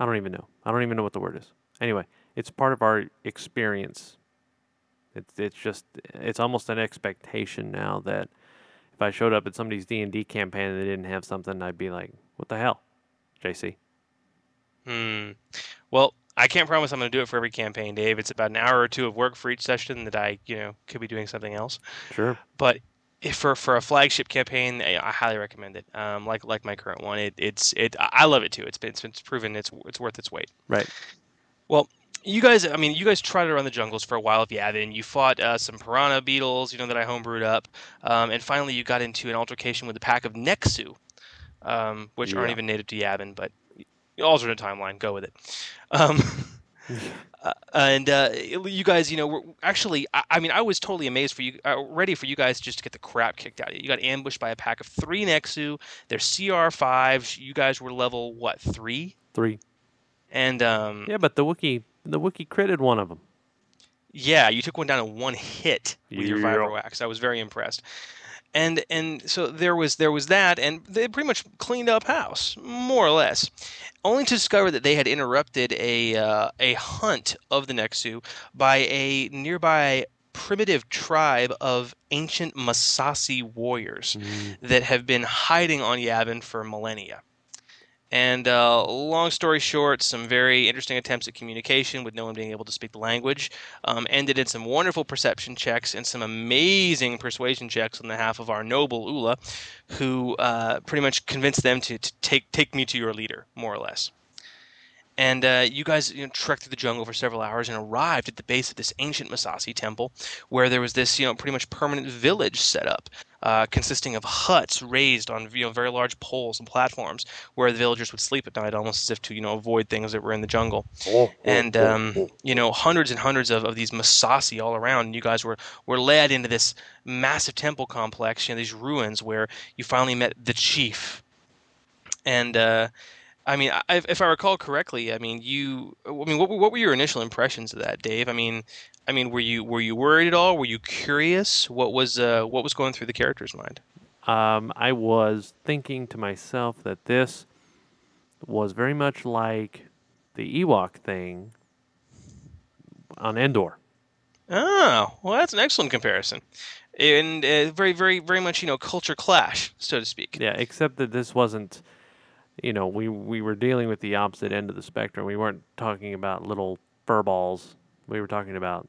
I don't even know. I don't even know what the word is. Anyway, it's part of our experience. It's it's just it's almost an expectation now that if I showed up at somebody's D and D campaign and they didn't have something, I'd be like, "What the hell, JC?" Hmm. Well, I can't promise I'm going to do it for every campaign, Dave. It's about an hour or two of work for each session that I, you know, could be doing something else. Sure. But if for for a flagship campaign, I, I highly recommend it. Um, like like my current one, it it's it I love it too. It's been it's, been, proven it's it's worth its weight. Right. Well, you guys, I mean, you guys tried around the jungles for a while of Yavin. You fought uh, some piranha beetles, you know, that I homebrewed up, um, and finally you got into an altercation with a pack of Nexu, um, which yeah. aren't even native to Yavin, but alternate timeline. Go with it. Uh, and uh, you guys, you know, were actually, I, I, mean, I was totally amazed for you, uh, ready for you guys just to get the crap kicked out of you. You got ambushed by a pack of three Nexu. They're CR fives. You guys were level what three? Three. And um, yeah, but the Wookie, the Wookie critted one of them. Yeah, you took one down in one hit with yeah. your vibro axe. I was very impressed and and so there was there was that, and they pretty much cleaned up house, more or less, only to discover that they had interrupted a uh, a hunt of the Nexu by a nearby primitive tribe of ancient Massassi warriors mm. that have been hiding on Yavin for millennia. And uh, long story short, some very interesting attempts at communication with no one being able to speak the language um, ended in some wonderful perception checks and some amazing persuasion checks on the behalf of our noble Ula, who uh, pretty much convinced them to, to take take me to your leader, more or less. And uh, you guys you know, trekked through the jungle for several hours and arrived at the base of this ancient Massassi temple, where there was this, you know, pretty much permanent village set up. Uh, consisting of huts raised on you know very large poles and platforms where the villagers would sleep at night, almost as if to you know avoid things that were in the jungle. And um, you know hundreds and hundreds of, of these Massassi all around. And you guys were were led into this massive temple complex, you know these ruins where you finally met the chief. And uh, I mean, I, if I recall correctly, I mean, you. I mean, what, were- what were your initial impressions of that, Dave? I mean, I mean, were you were you worried at all? Were you curious? What was uh, what was going through the character's mind? Um, I was thinking to myself that this was very much like the Ewok thing on Endor. Oh, well, that's an excellent comparison, and uh, very, very, very much you know culture clash, so to speak. Yeah, except that this wasn't, you know, we we were dealing with the opposite end of the spectrum. We weren't talking about little fur balls. We were talking about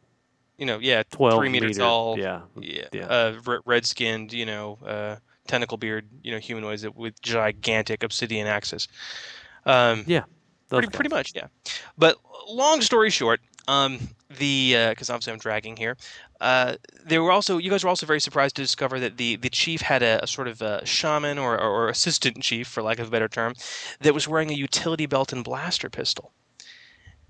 You know, yeah, 12 three meter meter, tall, yeah, yeah, yeah. Uh, red skinned, you know, uh, tentacle beard, you know, humanoids with gigantic obsidian axes. Um, yeah, pretty, pretty much, yeah. But long story short, um, the because obviously I'm dragging here. Uh, they were also you guys were also very surprised to discover that the, the chief had a, a sort of a shaman or, or, or assistant chief, for lack of a better term, that was wearing a utility belt and blaster pistol.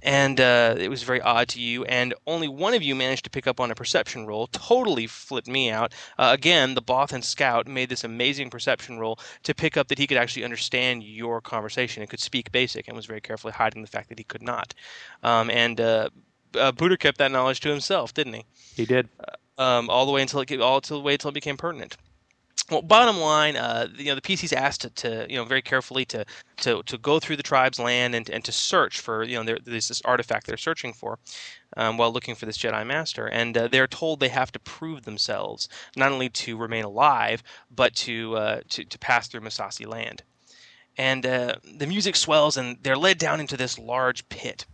And uh, it was very odd to you, and only one of you managed to pick up on a perception roll. Totally flipped me out. Uh, again, the Bothan scout made this amazing perception roll to pick up that he could actually understand your conversation and could speak basic, and was very carefully hiding the fact that he could not. Um, and uh, uh, Buddha kept that knowledge to himself, didn't he? He did. um, all the way until it all the way until it became pertinent. Well, bottom line, uh, you know, the PC's asked to, to, you know, very carefully to, to, to go through the tribe's land and, and to search for, you know, there, there's this artifact they're searching for, um, while looking for this Jedi Master, and uh, they're told they have to prove themselves not only to remain alive, but to uh, to, to pass through Massassi land. And uh, the music swells, and they're led down into this large pit.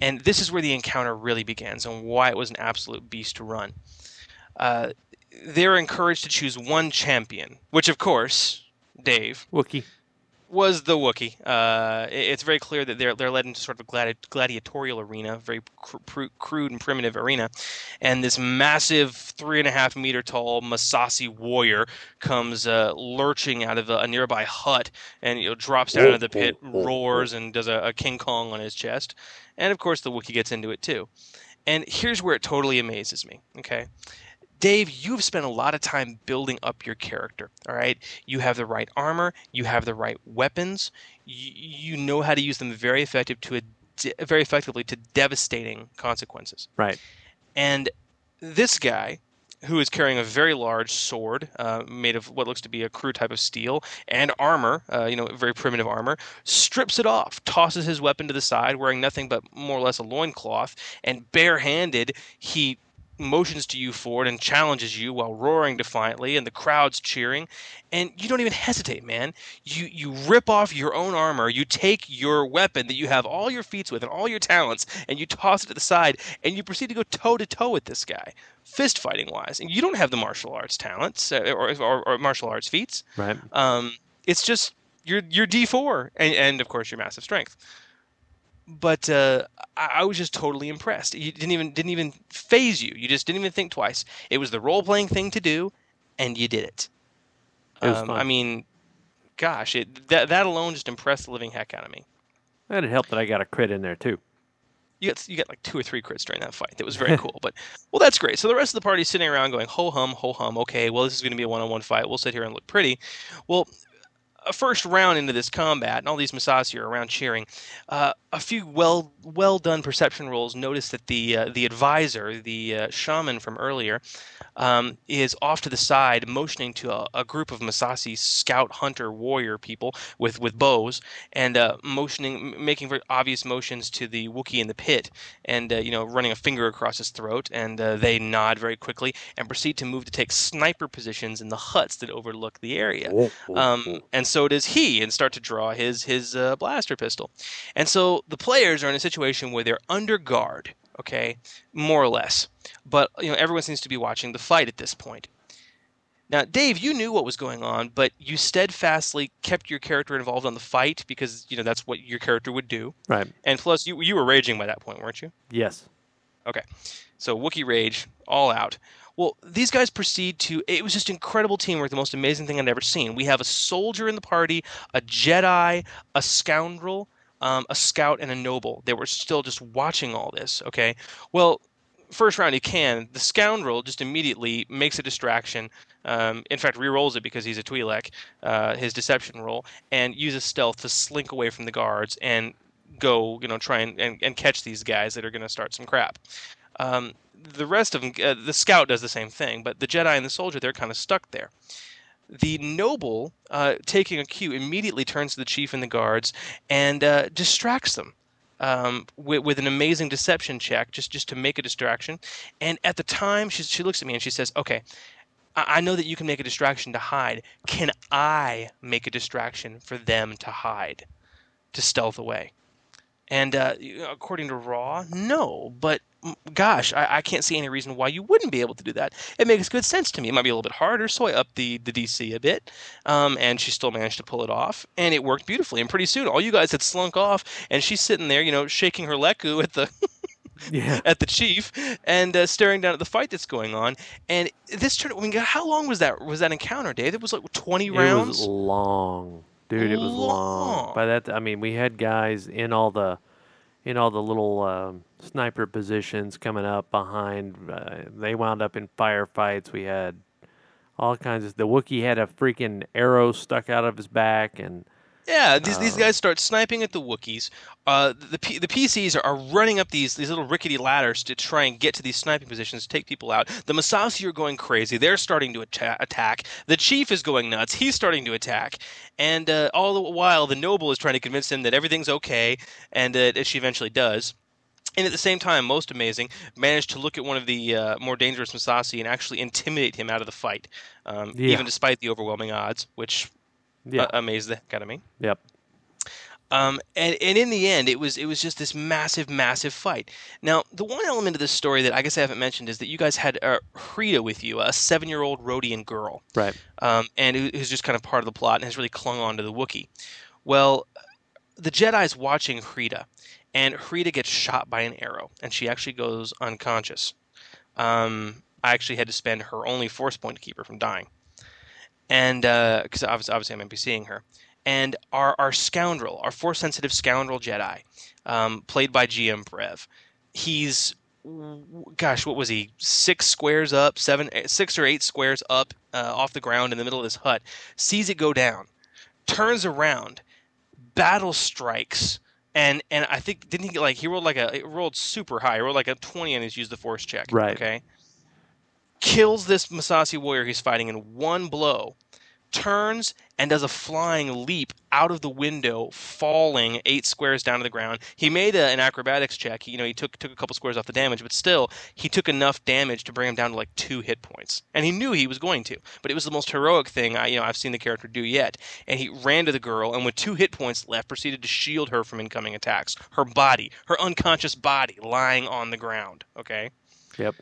And this is where the encounter really begins, and why it was an absolute beast to run uh, they're encouraged to choose one champion, which of course, Dave Wookie was the Wookie. Uh, it- it's very clear that they're they're led into sort of a gladi- gladiatorial arena, very cr- cru- crude and primitive arena, and this massive three and a half meter tall Massassi warrior comes uh, lurching out of a, a nearby hut and you know, drops down into the pit, roars, and does a, a King Kong on his chest, and of course the Wookie gets into it too. And here's where it totally amazes me. Okay. Dave, you've spent a lot of time building up your character. All right, you have the right armor, you have the right weapons, you, you know how to use them very effective to a, very effectively to devastating consequences. Right. And this guy, who is carrying a very large sword uh, made of what looks to be a crude type of steel and armor, uh, you know, very primitive armor, strips it off, tosses his weapon to the side, wearing nothing but more or less a loincloth, and barehanded, he motions to you forward and challenges you while roaring defiantly and the crowd's cheering. And you don't even hesitate man. You you rip off your own armor. You take your weapon that you have all your feats with and all your talents and you toss it to the side and you proceed to go toe to toe with this guy fist fighting wise. And you don't have the martial arts talents uh, or, or, or martial arts feats. Right. um, it's just your your D4 and, and of course your massive strength. But uh, I, I was just totally impressed. You didn't even didn't even phase you. You just didn't even think twice. It was the role playing thing to do, and you did it. It was um, fun. I mean, gosh, it, that that alone just impressed the living heck out of me. And it helped that I got a crit in there too. You got you got like two or three crits during that fight. That was very cool. But well, that's great. So the rest of the party's sitting around going ho hum ho hum. Okay, well this is going to be a one on one fight. We'll sit here and look pretty. Well, a first round into this combat, and all these Massassi are around cheering. Uh, a few well well done perception rolls notice that the uh, the advisor, the uh, shaman from earlier, um, is off to the side, motioning to a, a group of Massassi scout hunter warrior people with with bows, and uh, motioning, making very obvious motions to the Wookiee in the pit, and uh, you know running a finger across his throat, and uh, they nod very quickly and proceed to move to take sniper positions in the huts that overlook the area. Um, and so does he, and start to draw his his uh, blaster pistol. And so the players are in a situation where they're under guard, okay, more or less. But you know everyone seems to be watching the fight at this point. Now, Dave, you knew what was going on, but you steadfastly kept your character involved on the fight because you know that's what your character would do. Right. And plus, you you were raging by that point, weren't you? Yes. Okay. So Wookie Rage, all out. Well, these guys proceed to. It was just incredible teamwork, the most amazing thing I'd ever seen. We have a soldier in the party, a Jedi, a scoundrel, um, a scout, and a noble. They were still just watching all this. Okay. Well, first round he can. The scoundrel just immediately makes a distraction. Um, in fact, re-rolls it because he's a Twi'lek, uh, his deception roll, and uses stealth to slink away from the guards and go, you know, try and, and, and catch these guys that are going to start some crap. Um, the rest of them, uh, the scout does the same thing, but the Jedi and the soldier, they're kind of stuck there. The noble, uh, taking a cue, immediately turns to the chief and the guards and uh, distracts them um, with, with, an amazing deception check, just just to make a distraction. And at the time, she she looks at me and she says, "Okay, I, I know that you can make a distraction to hide. Can I make a distraction for them to hide, to stealth away?" And uh, according to Raw, no. But gosh, I, I, can't see any reason why you wouldn't be able to do that. It makes good sense to me. It might be a little bit harder, so I upped the, the DC a bit, um, and she still managed to pull it off, and it worked beautifully. And pretty soon, all you guys had slunk off, and she's sitting there, you know, shaking her leku at the. yeah. at the chief and uh, staring down at the fight that's going on. And this turned. I mean, how long was that? Was that encounter, Dave? It was like twenty rounds. It was long, dude. It was long. By that, I mean we had guys in all the in all the little um, sniper positions coming up behind. Uh, they wound up in firefights. We had all kinds of. The Wookiee had a freaking arrow stuck out of his back, and yeah, these, these guys start sniping at the Wookiees. Uh, the P- the PCs are, are running up these these little rickety ladders to try and get to these sniping positions to take people out. The Massassi are going crazy. They're starting to atta- attack. The Chief is going nuts. He's starting to attack. And uh, all the while, the Noble is trying to convince him that everything's okay, and uh, she eventually does. And at the same time, most amazing, managed to look at one of the uh, more dangerous Massassi and actually intimidate him out of the fight, um, Yeah. even despite the overwhelming odds, which Yeah. uh, amazed the heck out of me. Yep. Um, and, and in the end, it was it was just this massive, massive fight. Now, the one element of this story that I guess I haven't mentioned is that you guys had uh, Frida with you, a seven-year-old Rodian girl, Right. um, and who's just kind of part of the plot and has really clung on to the Wookiee. Well, the Jedi's watching Frida, and Frida gets shot by an arrow, and she actually goes unconscious. Um, I actually had to spend her only force point to keep her from dying, and because obviously, obviously I'm going to be seeing her. And our our scoundrel, our force sensitive scoundrel Jedi, um, played by GM Brev, he's gosh, what was he? Six squares up, seven, eh, six or eight squares up uh, off the ground in the middle of this hut. Sees it go down, turns around, battle strikes, and and I think didn't he like he rolled like a rolled super high, he rolled like a twenty and he's used the force check. Right. Okay. Kills this Massassi warrior he's fighting in one blow. Turns and does a flying leap out of the window, falling eight squares down to the ground. He made a, an acrobatics check. You know, he took took a couple squares off the damage, but still, he took enough damage to bring him down to like two hit points. And he knew he was going to, but it was the most heroic thing I, you know, I've seen the character do yet. And he ran to the girl, and with two hit points left, proceeded to shield her from incoming attacks. Her body, her unconscious body, lying on the ground. Okay. Yep.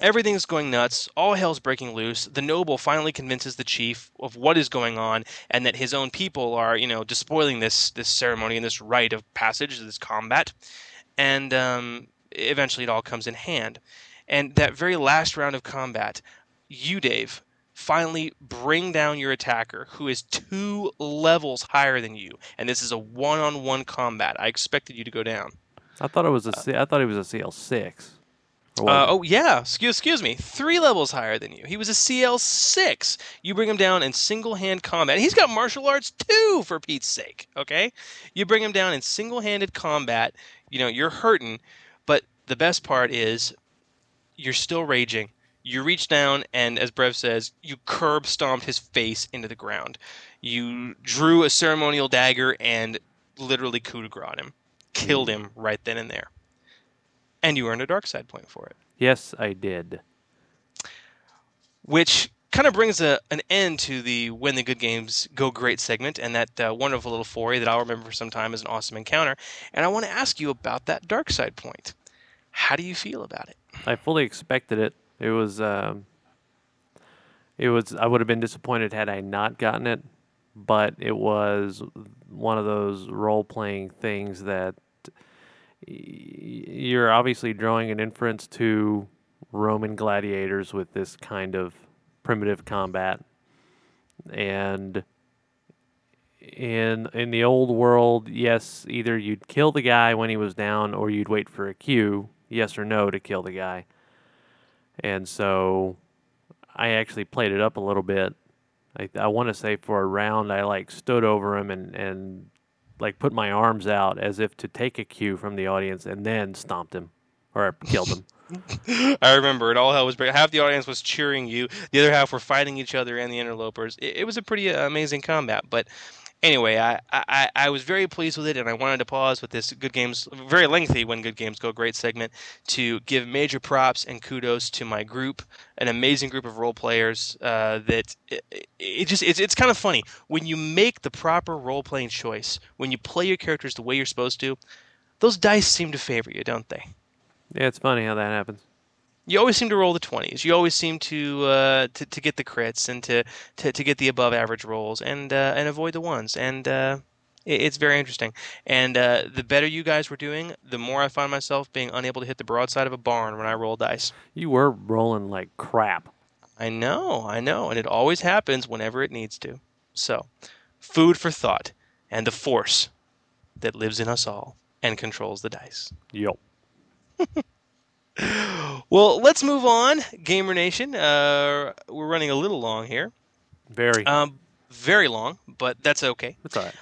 Everything's going nuts. All hell's breaking loose. The noble finally convinces the chief of what is going on and that his own people are, you know, despoiling this this ceremony and this rite of passage, this combat. And um, eventually, it all comes in hand. And that very last round of combat, you, Dave, finally bring down your attacker, who is two levels higher than you. And this is a one-on-one combat. I expected you to go down. I thought it was a. C- I thought he was a CL six. Or was Uh, oh yeah, excuse, excuse me, three levels higher than you. He was a CL six. You bring him down in single hand combat. He's got martial arts too, for Pete's sake. Okay, you bring him down in single handed combat. You know you're hurting, but the best part is you're still raging. You reach down and, as Brev says, you curb stomped his face into the ground. You drew a ceremonial dagger and literally coup de grace him, killed him right then and there. And you earned a dark side point for it Yes, I did. which kind of brings a, an end to the when the good games go great segment and that uh, wonderful little foray that I'll remember for some time as an awesome encounter. And I want to ask you about that dark side point. How do you feel about it? I fully expected it. It was. Um, it was. I would have been disappointed had I not gotten it, but it was one of those role playing things that you're obviously drawing an inference to Roman gladiators with this kind of primitive combat. And in in the old world, yes, either you'd kill the guy when he was down or you'd wait for a cue, yes or no, to kill the guy. And so I actually played it up a little bit. I, I want to say for a round, I like stood over him and, and like put my arms out as if to take a cue from the audience and then stomped him or killed him. I remember it. All hell was breaking. Half the audience was cheering you. The other half were fighting each other and the interlopers. It, it was a pretty uh, amazing combat. But anyway, I, I, I was very pleased with it, and I wanted to pause with this good games, very lengthy when good games go great segment, to give major props and kudos to my group, an amazing group of role players. Uh, that it, it just it's it's kind of funny when you make the proper role playing choice, when you play your characters the way you're supposed to. Those dice seem to favor you, don't they? Yeah, it's funny how that happens. You always seem to roll the twenties. You always seem to, uh, to to get the crits and to, to, to get the above average rolls and uh, and avoid the ones. And uh, it, it's very interesting. And uh, the better you guys were doing, the more I find myself being unable to hit the broadside of a barn when I roll dice. You were rolling like crap. I know, I know, and it always happens whenever it needs to. So, food for thought, and the force that lives in us all and controls the dice. Yup. well, let's move on, Gamer Nation. Uh, we're running a little long here. Very. Um, very long, but that's okay. That's all right.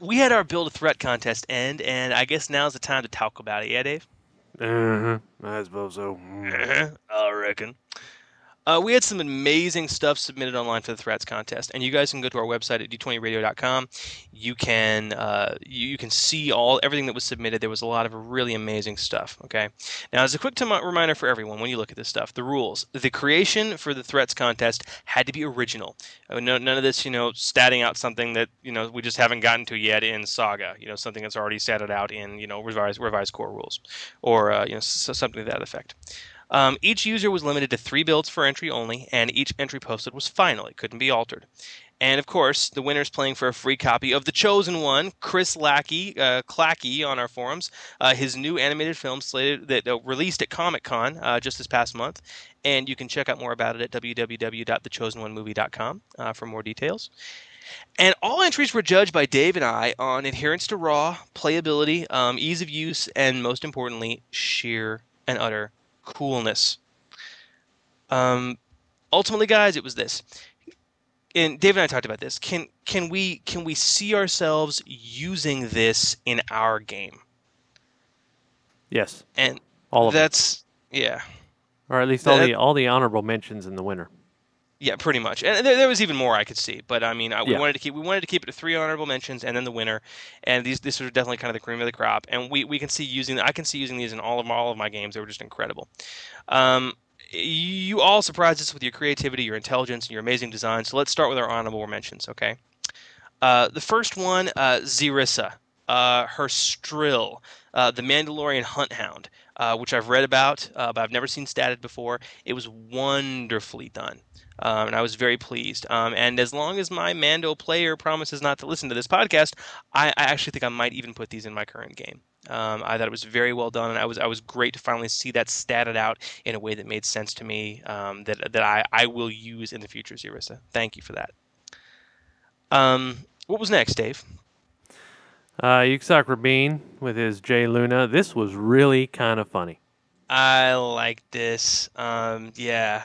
We had our build a threat contest end, and I guess now's the time to talk about it. Yeah, Dave. Uh-huh. I suppose so. I reckon. Uh, we had some amazing stuff submitted online for the threats contest, and you guys can go to our website at d20radio.com. You can uh, you, you, can see all everything that was submitted. There was a lot of really amazing stuff. Okay, now as a quick reminder for everyone, when you look at this stuff, the rules: the creation for the threats contest had to be original. Uh, no, none of this, you know, statting out something that you know we just haven't gotten to yet in Saga. You know, something that's already statted out in you know revised revised core rules, or uh, you know s- something to that effect. Um, each user was limited to three builds for entry only, and each entry posted was final. It couldn't be altered. And of course, the winner's playing for a free copy of The Chosen One, Chris Lackey, uh, Clackey on our forums, uh, his new animated film slated that uh, released at Comic Con uh, just this past month. And you can check out more about it at www.thechosen1movie.com uh, for more details. And all entries were judged by Dave and I on adherence to raw, playability, um, ease of use, and most importantly, sheer and utter coolness. Um, ultimately, guys, it was this. And Dave and I talked about this. Can can we can we see ourselves using this in our game? Yes. And all of that's it. yeah. Or at least all that, the all the honorable mentions in the winner. Yeah, pretty much. And there, there, was even more I could see, but I mean, I, we yeah. wanted to keep we wanted to keep it to three honorable mentions and then the winner. And these this was definitely kind of the cream of the crop. And we, we can see using I can see using these in all of all of my games. They were just incredible. Um, you all surprised us with your creativity, your intelligence, and your amazing design. So let's start with our honorable mentions, okay? Uh, the first one, uh, Zirissa, uh, her Strill, uh, the Mandalorian Hunt Hound, uh, which I've read about, uh, but I've never seen statted before. It was wonderfully done. Um, and I was very pleased. Um, and as long as my Mando player promises not to listen to this podcast, I, I actually think I might even put these in my current game. Um, I thought it was very well done, and I was I was great to finally see that statted out in a way that made sense to me. Um, that that I, I will use in the future, Zirissa. Thank you for that. Um, what was next, Dave? Uh, Yuxak Rabin with his Jay Luna. This was really kind of funny. I like this. Um, yeah.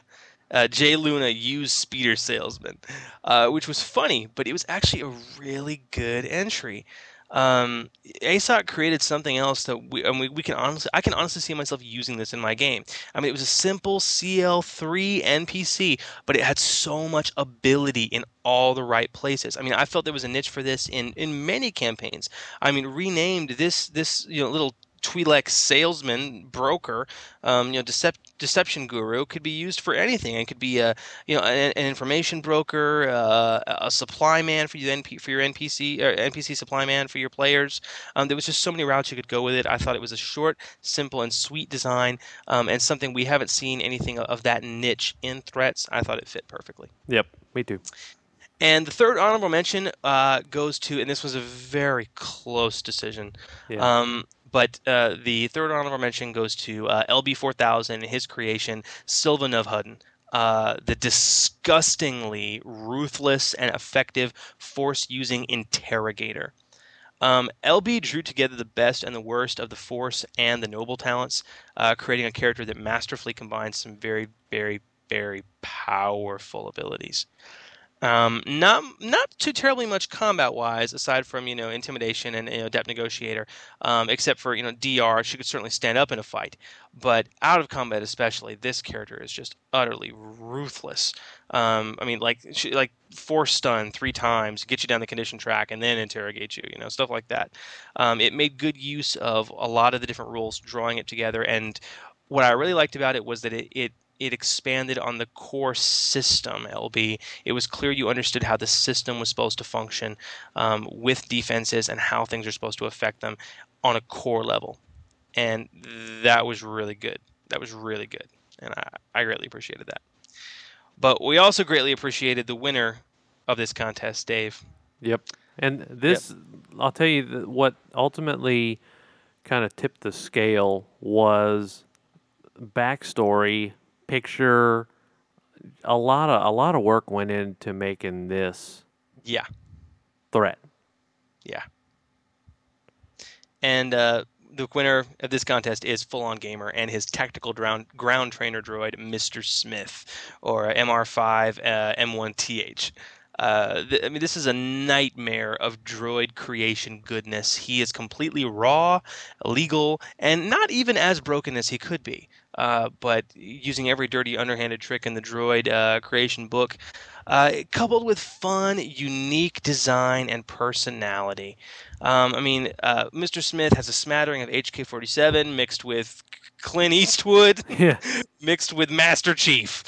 Uh, Jay Luna used Speeder Salesman, uh, which was funny, but it was actually a really good entry. Um, ASOC created something else that we, I mean, we can honestly, I can honestly see myself using this in my game. I mean, it was a simple CL3 NPC, but it had so much ability in all the right places. I mean, I felt there was a niche for this in, in many campaigns. I mean, renamed this this you know little Twi'lek salesman, broker, um, you know, decep- deception guru could be used for anything. It could be a, you know, an, an information broker, uh, a supply man for your NP- for your NPC or NPC supply man for your players. Um, there was just so many routes you could go with it. I thought it was a short, simple, and sweet design, um, and something we haven't seen anything of that niche in threats. I thought it fit perfectly. Yep, me too. And the third honorable mention uh, goes to, and this was a very close decision. Yeah. Um, but uh, the third honorable mention goes to uh, LB4000 and his creation, Sylvan Hudden. Uh, the disgustingly ruthless and effective force using interrogator. Um, LB drew together the best and the worst of the Force and the Noble talents, uh, creating a character that masterfully combines some very, very, very powerful abilities. Um, not not too terribly much combat wise, aside from you know intimidation and you know adept negotiator, um, except for you know DR. She could certainly stand up in a fight, but out of combat especially, this character is just utterly ruthless. Um, I mean, like she, like force stun three times, get you down the condition track, and then interrogate you. You know stuff like that. Um, it made good use of a lot of the different rules, drawing it together, and what I really liked about it was that it, it it expanded on the core system, LB. It was clear you understood how the system was supposed to function um, with defenses and how things are supposed to affect them on a core level. And that was really good. That was really good. And I, I greatly appreciated that. But we also greatly appreciated the winner of this contest, Dave. Yep. And this, I'll tell you what ultimately kind of tipped the scale was backstory, picture. A lot of a lot of work went into making this Yeah. threat. Yeah. And uh, the winner of this contest is Full On Gamer and his tactical ground, ground trainer droid, Mr. Smith, or MR5 uh, M1TH. Uh, th- I mean, this is a nightmare of droid creation goodness. He is completely raw, legal, and not even as broken as he could be. Uh, but using every dirty, underhanded trick in the droid uh, creation book, uh, coupled with fun, unique design and personality. Um, I mean, uh, Mr. Smith has a smattering of HK47 mixed with Clint Eastwood, Yeah. mixed with Master Chief.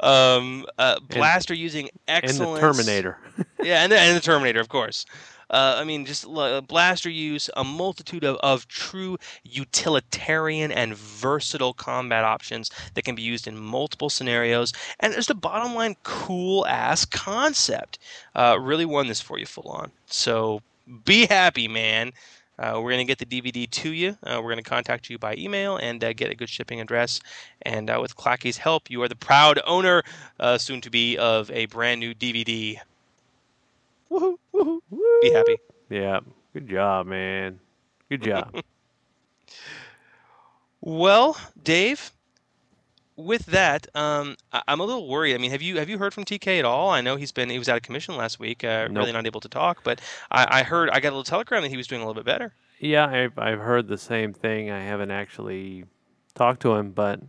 Um, uh, Blaster using And excellence. the Terminator. yeah, and the, and the Terminator, of course. Uh, I mean, just l- blaster use, a multitude of, of true utilitarian and versatile combat options that can be used in multiple scenarios, and just a bottom line cool ass concept. Uh, really won this for you full on. So be happy, man. Uh, we're going to get the DVD to you. Uh, we're going to contact you by email and uh, get a good shipping address. And uh, with Clackey's help, you are the proud owner, uh, soon to be, of a brand new DVD. Woohoo! Woohoo! Be happy. Yeah. Good job, man. Good job. Well, Dave, with that, um, I- I'm a little worried. I mean, have you have you heard from TK at all? I know he's been he was out of commission last week, uh, Nope. really not able to talk. But I, I heard I got a little telegram that he was doing a little bit better. yeah, I've, I've heard the same thing. I haven't actually talked to him, but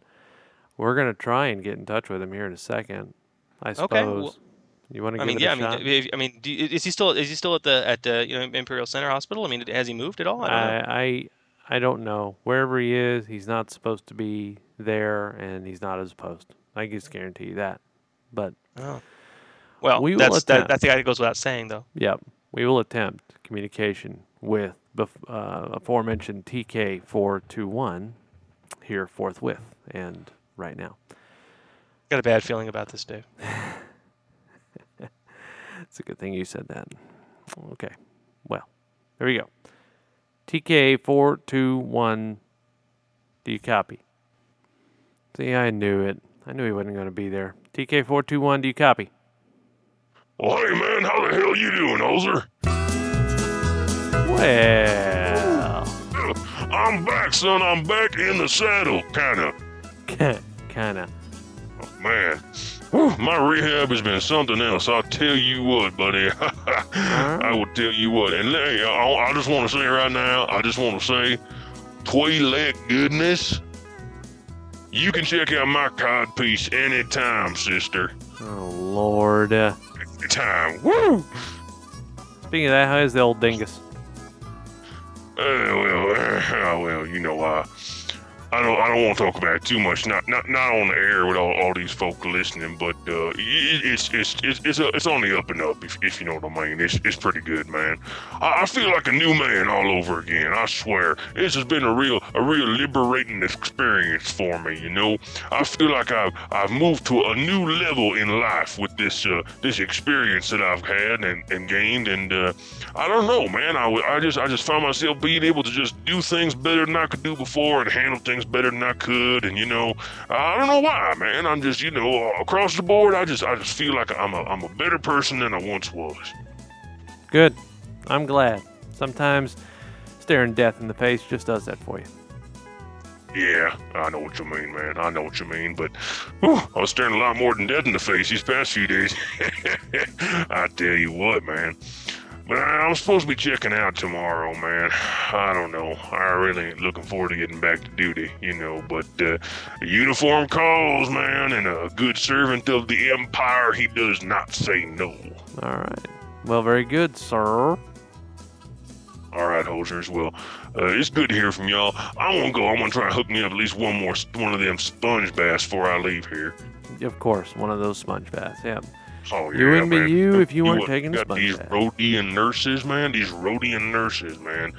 we're going to try and get in touch with him here in a second. I suppose. Okay, well- you want to I give mean, it yeah. a I mean, shot? d- if- I mean, do, is he still is he still at the at the you know Imperial Center Hospital? I mean, has he moved at all? I don't know. I, I I don't know wherever he is. He's not supposed to be there, and he's not as his post. I can just guarantee you that. But Oh. Well, we will that's that, that's the guy that goes without saying, though. Yep, we will attempt communication with the uh, aforementioned TK four two one here forthwith and right now. Got a bad feeling about this, Dave. It's a good thing you said that. Okay. Well, there we go. TK four two one. Do you copy? See, I knew it. I knew he wasn't going to be there. TK four two one. Do you copy? Well, hey man, how the hell you doing, Ozer? Well, I'm back, son. I'm back in the saddle, kinda. kinda. Oh, man, whew, my rehab has been something else. I'll tell you what, buddy. I will tell you what. And hey, I, I just want to say right now, I just want to say, Twi'lek goodness. You can check out my cod piece anytime, sister. Oh Lord. Uh, Anytime. Woo! speaking of that, how is the old dingus? Uh, well, uh, well, you know, uh, I don't I don't want to talk about it too much. Not not not on the air with all, all these folk listening, but uh, it, it's it's it's it's, a, it's on the up and up if, if you know what I mean. It's it's pretty good, man. I, I feel like a new man all over again. I swear, this has been a real a real liberating experience for me. You know, I feel like I've I've moved to a new level in life with this uh, this experience that I've had and, and gained, and uh, I don't know, man. I, I just I just found myself being able to just do things better than I could do before and handle things better than I could, and you know, I don't know why, man. I'm just you know uh, across the board, I just I just feel like I'm a I'm a better person than I once was. Good. I'm glad. Sometimes staring death in the face just does that for you. Yeah, I know what you mean, man. I know what you mean, but whew, I was staring a lot more than death in the face these past few days. I tell you what, man. But I'm supposed to be checking out tomorrow, man. I don't know. I really ain't looking forward to getting back to duty, you know. But uh, a uniform calls, man, and a good servant of the Empire, he does not say no. All right. Well, very good, sir. All right, hosers. Well, uh, it's good to hear from y'all. I want to go. I want to try to hook me up at least one more, one of them sponge baths before I leave here. Of course, one of those sponge baths. Yeah. Oh yeah, You wouldn't be you if you weren't taking the got sponge these bath. Rodian nurses, man. These Rodian nurses, man.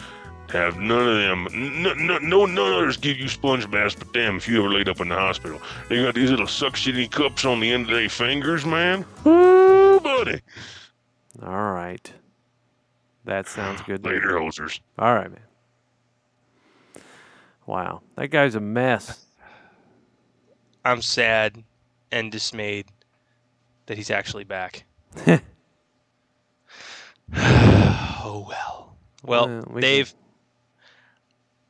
Have none of them. No, no, no, none others give you sponge baths, but damn, if you ever laid up in the hospital, they got these little suctiony cups on the end of their fingers, man. Ooh, buddy. All right. That sounds good. Later, hosers. All right, man. Wow, that guy's a mess. I'm sad and dismayed that he's actually back. oh well. Well, Well, we Dave,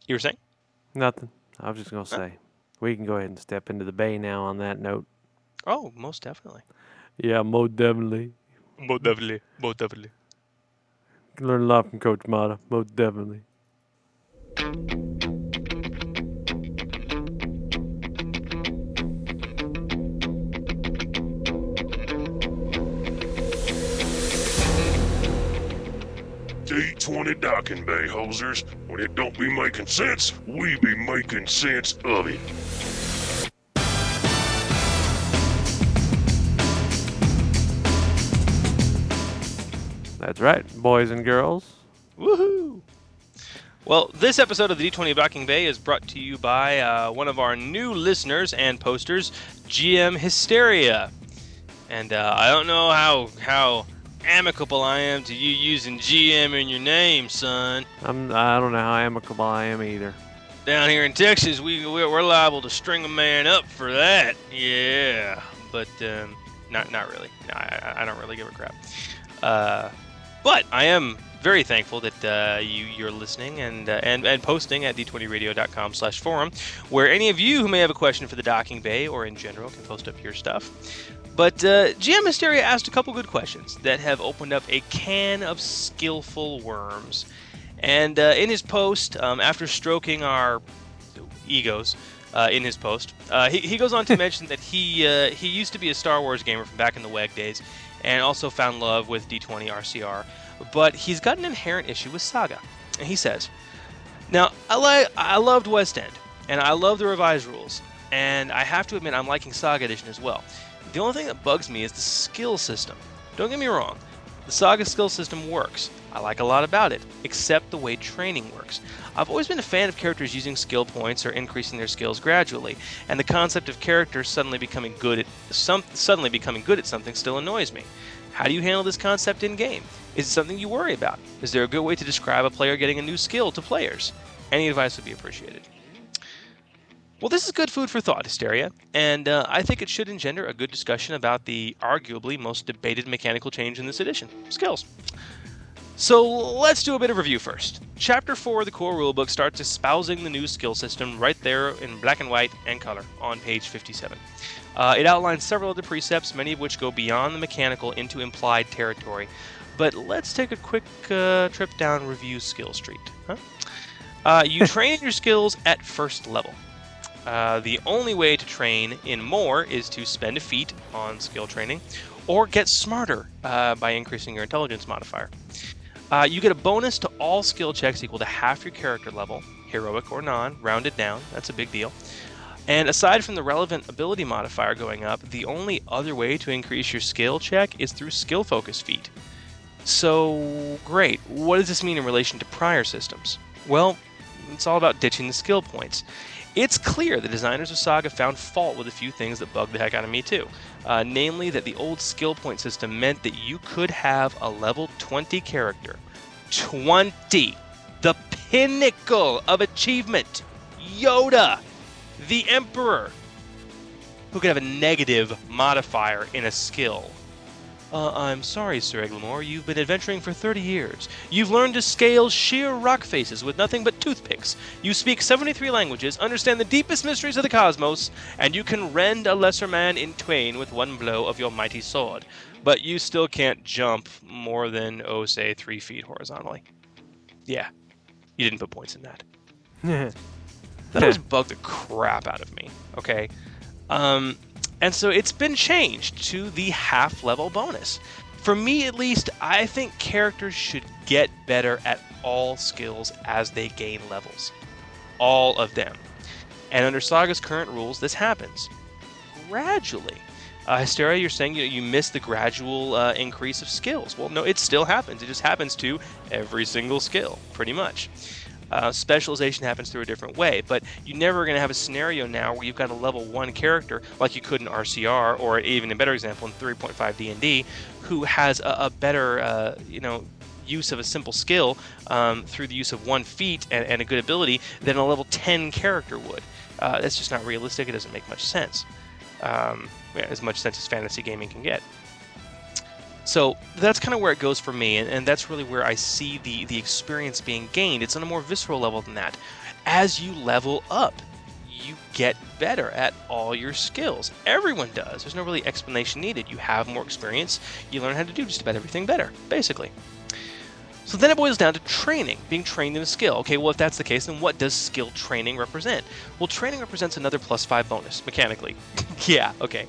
you were saying? Nothing. I was just gonna say, we can go ahead and step into the bay now. On that note. Oh, most definitely. Yeah, most definitely. Most definitely. Most definitely. Can learn a lot from Coach Mata. Most definitely. D20 docking bay, hosers. When it don't be making sense, we be making sense of it. That's right, boys and girls. Woohoo! Well, this episode of the D20 Docking Bay is brought to you by uh, one of our new listeners and posters, GM Hysteria. And uh, I don't know how how amicable I am to you using GM in your name, son. I'm. I don't know how amicable I am either. Down here in Texas, we we're liable to string a man up for that. Yeah, but um, not not really. No, I, I don't really give a crap. Uh, but I am very thankful that uh, you you're listening and uh, and and posting at d20radio.com/forum, where any of you who may have a question for the docking bay or in general can post up your stuff. But uh, GM Hysteria asked a couple good questions that have opened up a can of skillful worms. And uh, in his post, um, after stroking our egos uh, in his post, uh, he, he goes on to mention that he uh, he used to be a Star Wars gamer from back in the WEG days, and also found love with D20 RCR. But he's got an inherent issue with Saga, and he says, "Now I like I loved West End, and I love the revised rules, and I have to admit I'm liking Saga Edition as well. The only thing that bugs me is the skill system. Don't get me wrong, the Saga skill system works. I like a lot about it, except the way training works. I've always been a fan of characters using skill points or increasing their skills gradually, and the concept of characters suddenly becoming good at some suddenly becoming good at something still annoys me. How do you handle this concept in game? Is it something you worry about? Is there a good way to describe a player getting a new skill to players? Any advice would be appreciated. Well, this is good food for thought, Hysteria, and uh, I think it should engender a good discussion about the arguably most debated mechanical change in this edition skills. So let's do a bit of review first. Chapter 4 of the core rulebook starts espousing the new skill system right there in black and white and color on page 57. Uh, it outlines several other precepts, many of which go beyond the mechanical into implied territory. But let's take a quick uh, trip down review skill street. Huh? Uh, you train your skills at first level. Uh, the only way to train in more is to spend a feat on skill training or get smarter uh, by increasing your intelligence modifier. Uh, you get a bonus to all skill checks equal to half your character level heroic or non, rounded down. That's a big deal. And aside from the relevant ability modifier going up, the only other way to increase your skill check is through skill focus feat. So, great. What does this mean in relation to prior systems? Well, it's all about ditching the skill points. It's clear the designers of Saga found fault with a few things that bugged the heck out of me too. Uh, namely, that the old skill point system meant that you could have a level 20 character. 20! The pinnacle of achievement! Yoda! The Emperor! Who could have a negative modifier in a skill. Uh, I'm sorry, Sir Eglamour, you've been adventuring for 30 years. You've learned to scale sheer rock faces with nothing but toothpicks. You speak 73 languages, understand the deepest mysteries of the cosmos, and you can rend a lesser man in twain with one blow of your mighty sword. But you still can't jump more than, oh, say, three feet horizontally. Yeah, you didn't put points in that. that always bugged the crap out of me, okay? Um, and so it's been changed to the half level bonus. For me, at least, I think characters should get better at all skills as they gain levels. All of them. And under Saga's current rules, this happens gradually. Uh, Hysteria, you're saying you, you miss the gradual uh, increase of skills. Well, no, it still happens. It just happens to every single skill, pretty much. Uh, specialization happens through a different way, but you're never going to have a scenario now where you've got a level one character like you could in RCR, or even a better example in 3.5 D&D, who has a, a better, uh, you know, use of a simple skill um, through the use of one feat and, and, a good ability than a level 10 character would. Uh, that's just not realistic. It doesn't make much sense. Um, yeah, as much sense as fantasy gaming can get. So that's kind of where it goes for me, and, and that's really where I see the, the experience being gained. It's on a more visceral level than that. As you level up, you get better at all your skills. Everyone does. There's no really explanation needed. You have more experience, you learn how to do just about everything better, basically. So then it boils down to training, being trained in a skill. Okay, well, if that's the case, then what does skill training represent? Well, training represents another plus five bonus, mechanically. yeah, okay.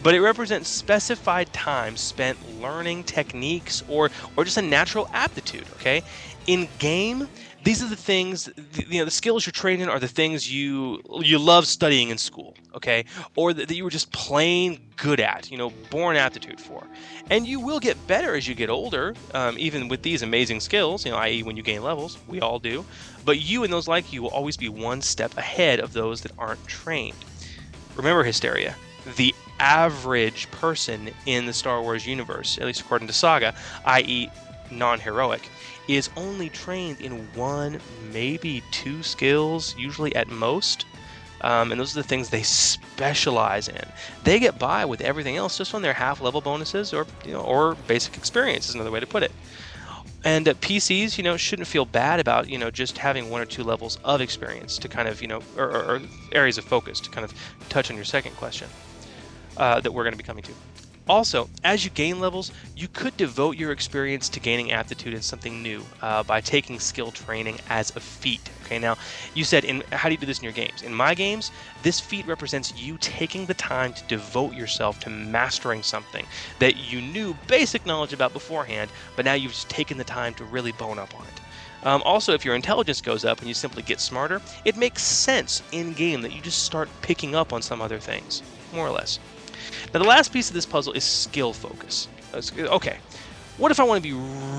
But it represents specified time spent learning techniques or, or just a natural aptitude, okay? In game, these are the things you know the skills you're trained in are the things you you love studying in school okay? Or that, you were just plain good at you know born aptitude for. And you will get better as you get older um, even with these amazing skills you know i.e when you gain levels we all do. But you and those like you will always be one step ahead of those that aren't trained. Remember hysteria the average person in the star wars universe at least according to saga i.e non-heroic is only trained in one, maybe two skills, usually at most. Um, and those are the things they specialize in. They get by with everything else just on their half-level bonuses or you know, or basic experience is another way to put it. And uh, PCs, you know, shouldn't feel bad about you know just having one or two levels of experience to kind of you know or, or, or areas of focus to kind of touch on your second question uh, that we're going to be coming to. Also, as you gain levels, you could devote your experience to gaining aptitude in something new uh, by taking skill training as a feat. Okay, now you said, in how do you do this in your games? In my games, this feat represents you taking the time to devote yourself to mastering something that you knew basic knowledge about beforehand, but now you've just taken the time to really bone up on it. Um, also, if your intelligence goes up and you simply get smarter, it makes sense in game that you just start picking up on some other things, more or less. Now, the last piece of this puzzle is skill focus. Uh, okay, what if I want to be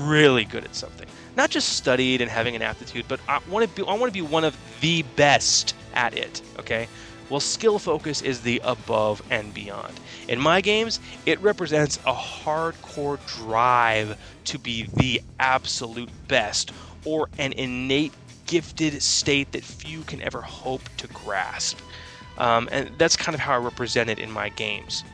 really good at something? Not just studied and having an aptitude, but I want to be I want to be one of the best at it. Okay. Well, skill focus is the above and beyond. In my games, it represents a hardcore drive to be the absolute best or an innate gifted state that few can ever hope to grasp. Um, and that's kind of how I represent it in my games.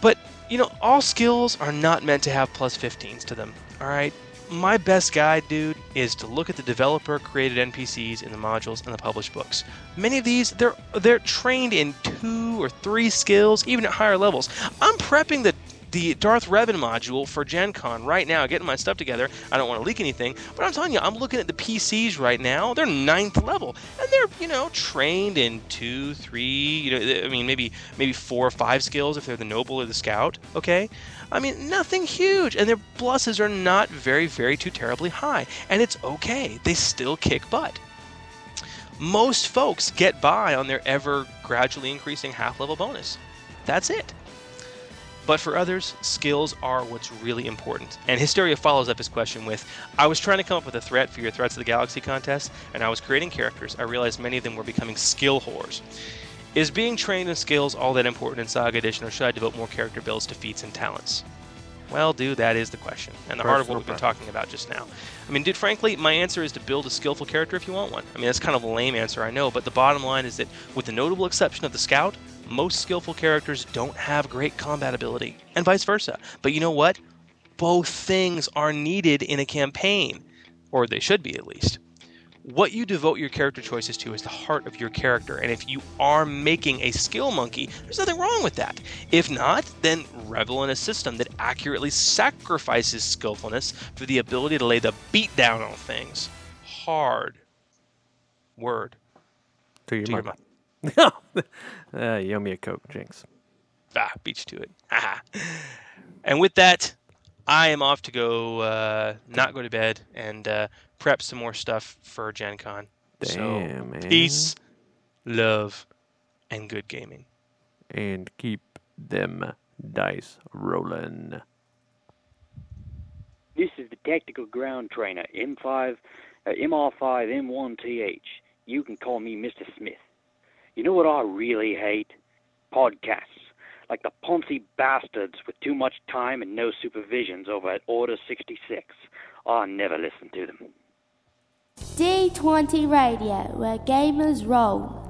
But, you know, all skills are not meant to have plus 15s to them, alright? My best guide, dude, is to look at the developer created NPCs in the modules and the published books. Many of these, they're they're trained in two or three skills, even at higher levels. I'm prepping the the Darth Revan module for Gen Con right now, getting my stuff together. I don't want to leak anything, but I'm telling you, I'm looking at the PCs right now. They're ninth level, and they're you know trained in two, three, you know, I mean maybe maybe four or five skills if they're the noble or the scout. Okay, I mean nothing huge, and their pluses are not very very too terribly high, and it's okay. They still kick butt. most folks get by on their ever gradually increasing half level bonus. That's it. But for others, skills are what's really important. And Hysteria follows up his question with I was trying to come up with a threat for your Threats of the Galaxy contest, and I was creating characters. I realized many of them were becoming skill whores. Is being trained in skills all that important in Saga Edition, or should I devote more character builds to feats and talents? Well, dude, that is the question, and the heart of what we've been talking about just now. I mean, dude, frankly, my answer is to build a skillful character if you want one. I mean, that's kind of a lame answer, I know, but the bottom line is that, with the notable exception of the Scout, most skillful characters don't have great combat ability, and vice versa. But you know what? Both things are needed in a campaign, or they should be at least. What you devote your character choices to is the heart of your character, and if you are making a skill monkey, there's nothing wrong with that. If not, then revel in a system that accurately sacrifices skillfulness for the ability to lay the beat down on things. Hard. Word. To your To your mother. uh, you owe me a Coke, Jinx. Ah, beat you to it. Haha. and with that, I am off to go, uh, not go to bed, and uh, prep some more stuff for Gen Con. so, man. peace, love, and good gaming. And keep them dice rolling. This is the Tactical Ground Trainer, M5, uh, MR5M1TH. You can call me Mr. Smith. You know what I really hate? Podcasts. Like the Ponzi bastards with too much time and no supervisions over at Order 66. I never listen to them. D20 Radio, where gamers roll.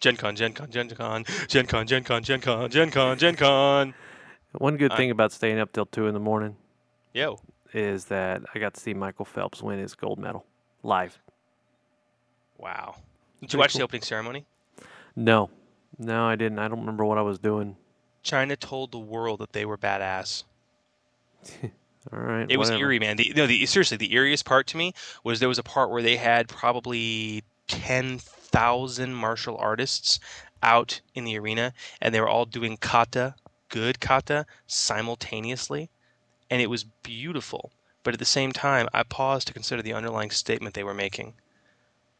Gen Con, Gen Con, Gen Con, Gen Con, Gen Con, Gen Con, Gen Con, Gen Con. One good thing about staying up till 2 in the morning Yo. is that I got to see Michael Phelps win his gold medal live. Wow. Did you watch the opening ceremony? No, no, I didn't. I don't remember what I was doing. China told the world that they were badass. All right. It was eerie, man. The, no, the, seriously, the eeriest part to me was there was a part where they had probably 10,000 martial artists out in the arena, and they were all doing kata, good kata, simultaneously. And it was beautiful. But at the same time, I paused to consider the underlying statement they were making.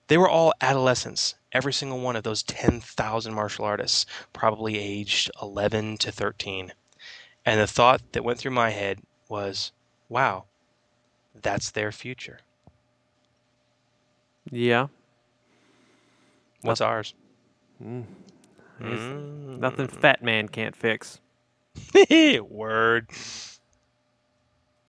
They were all adolescents, every single one of those 10,000 martial artists, probably aged 11 to 13. And the thought that went through my head was, wow, that's their future. Yeah. What's ours? Mm. Mm. Nothing fat man can't fix. Word.